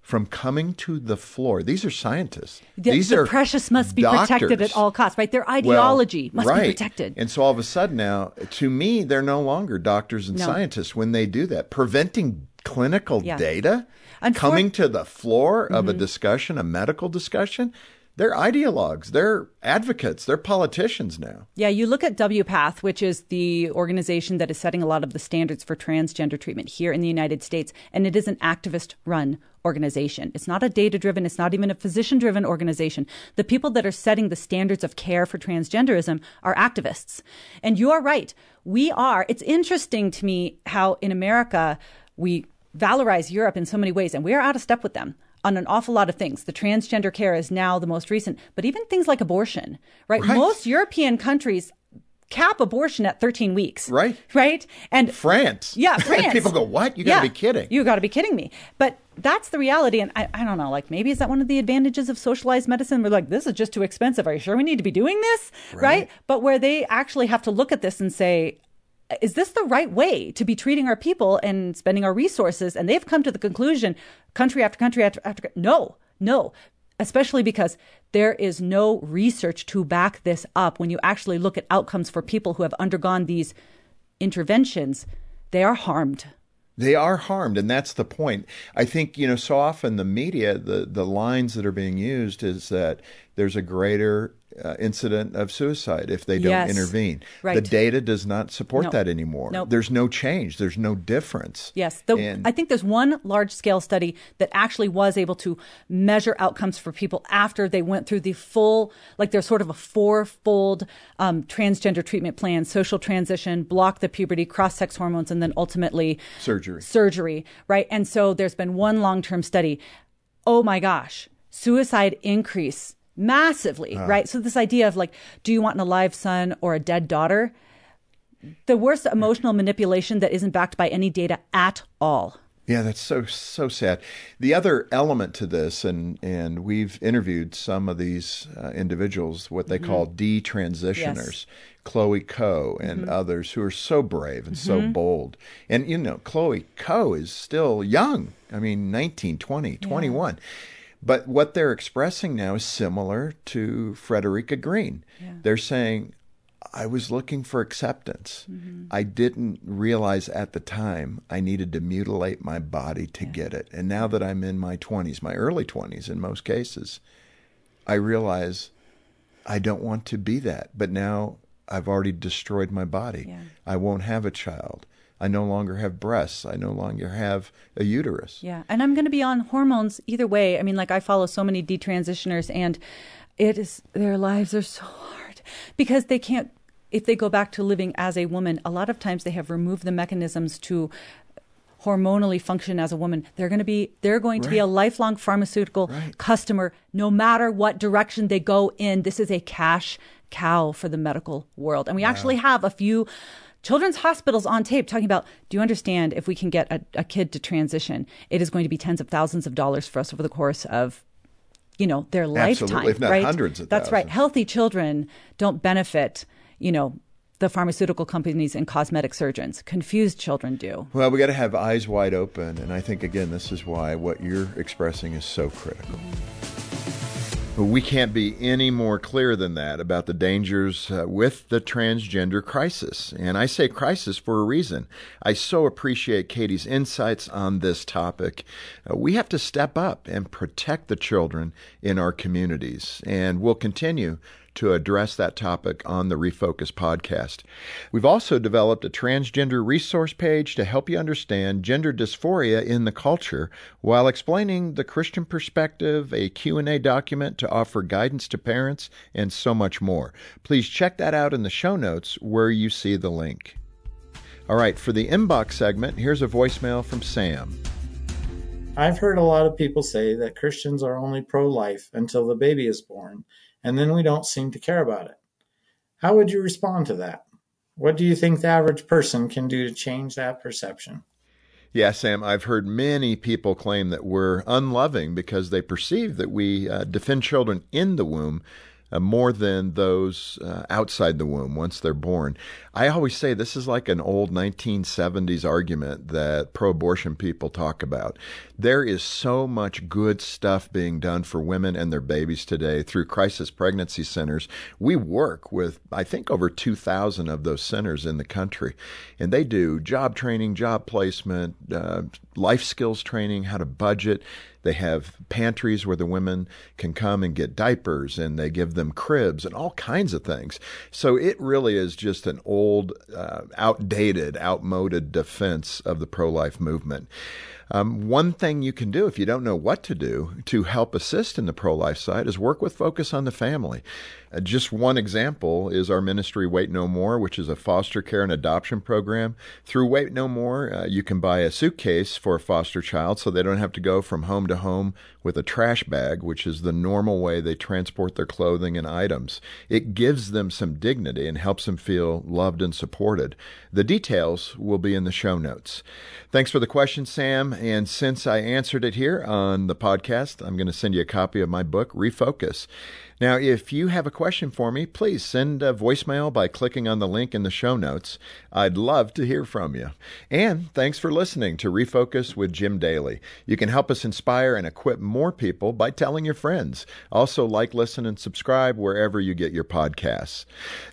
from coming to the floor. These are scientists. The, These the are precious must be protected at all costs, right? Their Well, ideology must right. be protected. And so all of a sudden now, to me, they're no longer doctors and No. scientists when they do that. Preventing clinical Yeah. data Unfor- coming to the floor of a Mm-hmm. discussion, a medical discussion, they're ideologues, they're advocates, they're politicians now. Yeah, you look at WPATH, which is the organization that is setting a lot of the standards for transgender treatment here in the United States, and it is an activist run organization. It's not a data driven, it's not even a physician driven organization. The people that are setting the standards of care for transgenderism are activists. And you are right. We are, it's interesting to me how in America we valorize Europe in so many ways, and we are out of step with them on an awful lot of things. The transgender care is now the most recent, but even things like abortion, right? Right. Most European countries cap abortion at 13 weeks. Right. Right? And France. yeah, France. People go, what? You got to Yeah. be kidding. You got to be kidding me. But that's the reality. And I, I don't know, like maybe is that one of the advantages of socialized medicine? We're like, this is just too expensive. Are you sure we need to be doing this? Right. But where they actually have to look at this and say, is this the right way to be treating our people and spending our resources? And they've come to the conclusion, country after country after, after no, no, especially because there is no research to back this up. When you actually look at outcomes for people who have undergone these interventions, they are harmed. They are harmed, and that's the point. I think you know so often the media, the the lines that are being used is that there's a greater uh, incident of suicide if they don't Yes. intervene. Right. The data does not support No. that anymore. Nope. There's no change. There's no difference. Yes, the, And- I think there's one large scale study that actually was able to measure outcomes for people after they went through the full, like there's sort of a fourfold um, transgender treatment plan: social transition, block the puberty, cross sex hormones, and then ultimately Surgery. Surgery, right? And so there's been one long term study. Oh my gosh, suicide increase massively, right? So this idea of like, do you want an alive son or a dead daughter? the worst emotional manipulation that isn't backed by any data at all. Yeah, that's so so sad. The other element to this, and and we've interviewed some of these uh, individuals, what they call detransitioners, Mm-hmm. Yes. Chloe Cole and others who are so brave and so Mm-hmm. bold. And you know, Chloe Cole is still young. I mean, 19, 20, 21. But what they're expressing now is similar to Frederica Green. They're saying, I was looking for acceptance. Mm-hmm. I didn't realize at the time I needed to mutilate my body to get it. And now that I'm in my 20s, my early 20s in most cases, I realize I don't want to be that. But now I've already destroyed my body. Yeah. I won't have a child. I no longer have breasts. I no longer have a uterus. Yeah. And I'm going to be on hormones either way. I mean, like I follow so many detransitioners and it is, their lives are so hard because they can't, if they go back to living as a woman, a lot of times they have removed the mechanisms to hormonally function as a woman. They're going to be, they're going to be a lifelong pharmaceutical Right. customer no matter what direction they go in. This is a cash cow for the medical world. And we actually have a few children's hospitals on tape talking about do you understand if we can get a, a kid to transition, it is going to be tens of thousands of dollars for us over the course of you know their Absolutely, lifetime if not right hundreds of that's right healthy children don't benefit you know the pharmaceutical companies and cosmetic surgeons confused children do Well, we got to have eyes wide open. And I think, again, this is why what you're expressing is so critical. We can't be any more clear than that about the dangers uh, with the transgender crisis. And I say crisis for a reason. I so appreciate Katy's insights on this topic. Uh, we have to step up and protect the children in our communities. And we'll continue to address that topic on the Refocus podcast. We've also developed a transgender resource page to help you understand gender dysphoria in the culture while explaining the Christian perspective, a Q&A document to offer guidance to parents, and so much more. Please check that out in the show notes where you see the link. All right, for the inbox segment, here's a voicemail from Sam. I've heard a lot of people say that Christians are only pro life until the baby is born, and then we don't seem to care about it. How would you respond to that? What do you think the average person can do to change that perception? Yeah, Sam, I've heard many people claim that we're unloving because they perceive that we uh, defend children in the womb uh, more than those uh, outside the womb once they're born. I always say this is like an old 1970s argument that pro abortion people talk about. There is so much good stuff being done for women and their babies today through crisis pregnancy centers. We work with, I think, over 2,000 of those centers in the country, and they do job training, job placement, uh, life skills training, how to budget. They have pantries where the women can come and get diapers, and they give them cribs and all kinds of things. So it really is just an old, uh, outdated, outmoded defense of the pro life movement. Um, one thing you can do if you don't know what to do to help assist in the pro life side is work with Focus on the Family. Uh, just one example is our ministry, Wait No More, which is a foster care and adoption program. Through Wait No More, uh, you can buy a suitcase for a foster child so they don't have to go from home to home with a trash bag, which is the normal way they transport their clothing and items. It gives them some dignity and helps them feel loved and supported. The details will be in the show notes. Thanks for the question, Sam. And since I answered it here on the podcast, I'm going to send you a copy of my book, Refocus. Now, if you have a question for me, please send a voicemail by clicking on the link in the show notes. I'd love to hear from you. And thanks for listening to Refocus with Jim Daly. You can help us inspire and equip more people by telling your friends. Also, like, listen, and subscribe wherever you get your podcasts.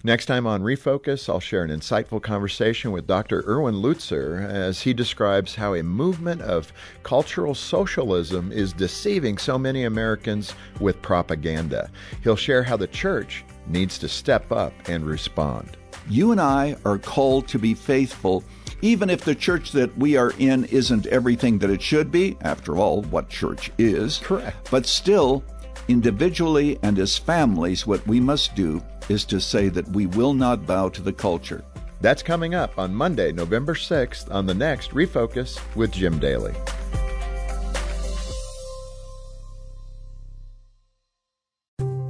Next time on Refocus, I'll share an insightful conversation with Dr. Erwin Lutzer as he describes how a movement of cultural socialism is deceiving so many Americans with propaganda. He'll share how the church needs to step up and respond. You and I are called to be faithful, even if the church that we are in isn't everything that it should be. After all, what church is. Correct. But still, individually and as families, what we must do is to say that we will not bow to the culture. That's coming up on Monday, November 6th, on the next Refocus with Jim Daly.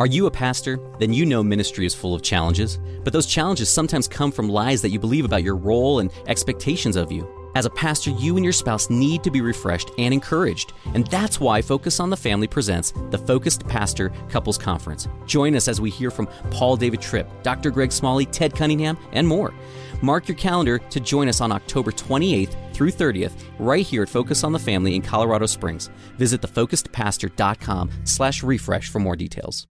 Are you a pastor? Then you know ministry is full of challenges, but those challenges sometimes come from lies that you believe about your role and expectations of you. As a pastor, you and your spouse need to be refreshed and encouraged, and that's why Focus on the Family presents the Focused Pastor Couples Conference. Join us as we hear from Paul David Tripp, Dr. Greg Smalley, Ted Cunningham, and more. Mark your calendar to join us on October 28th through 30th right here at Focus on the Family in Colorado Springs. Visit thefocusedpastor.com slash refresh for more details.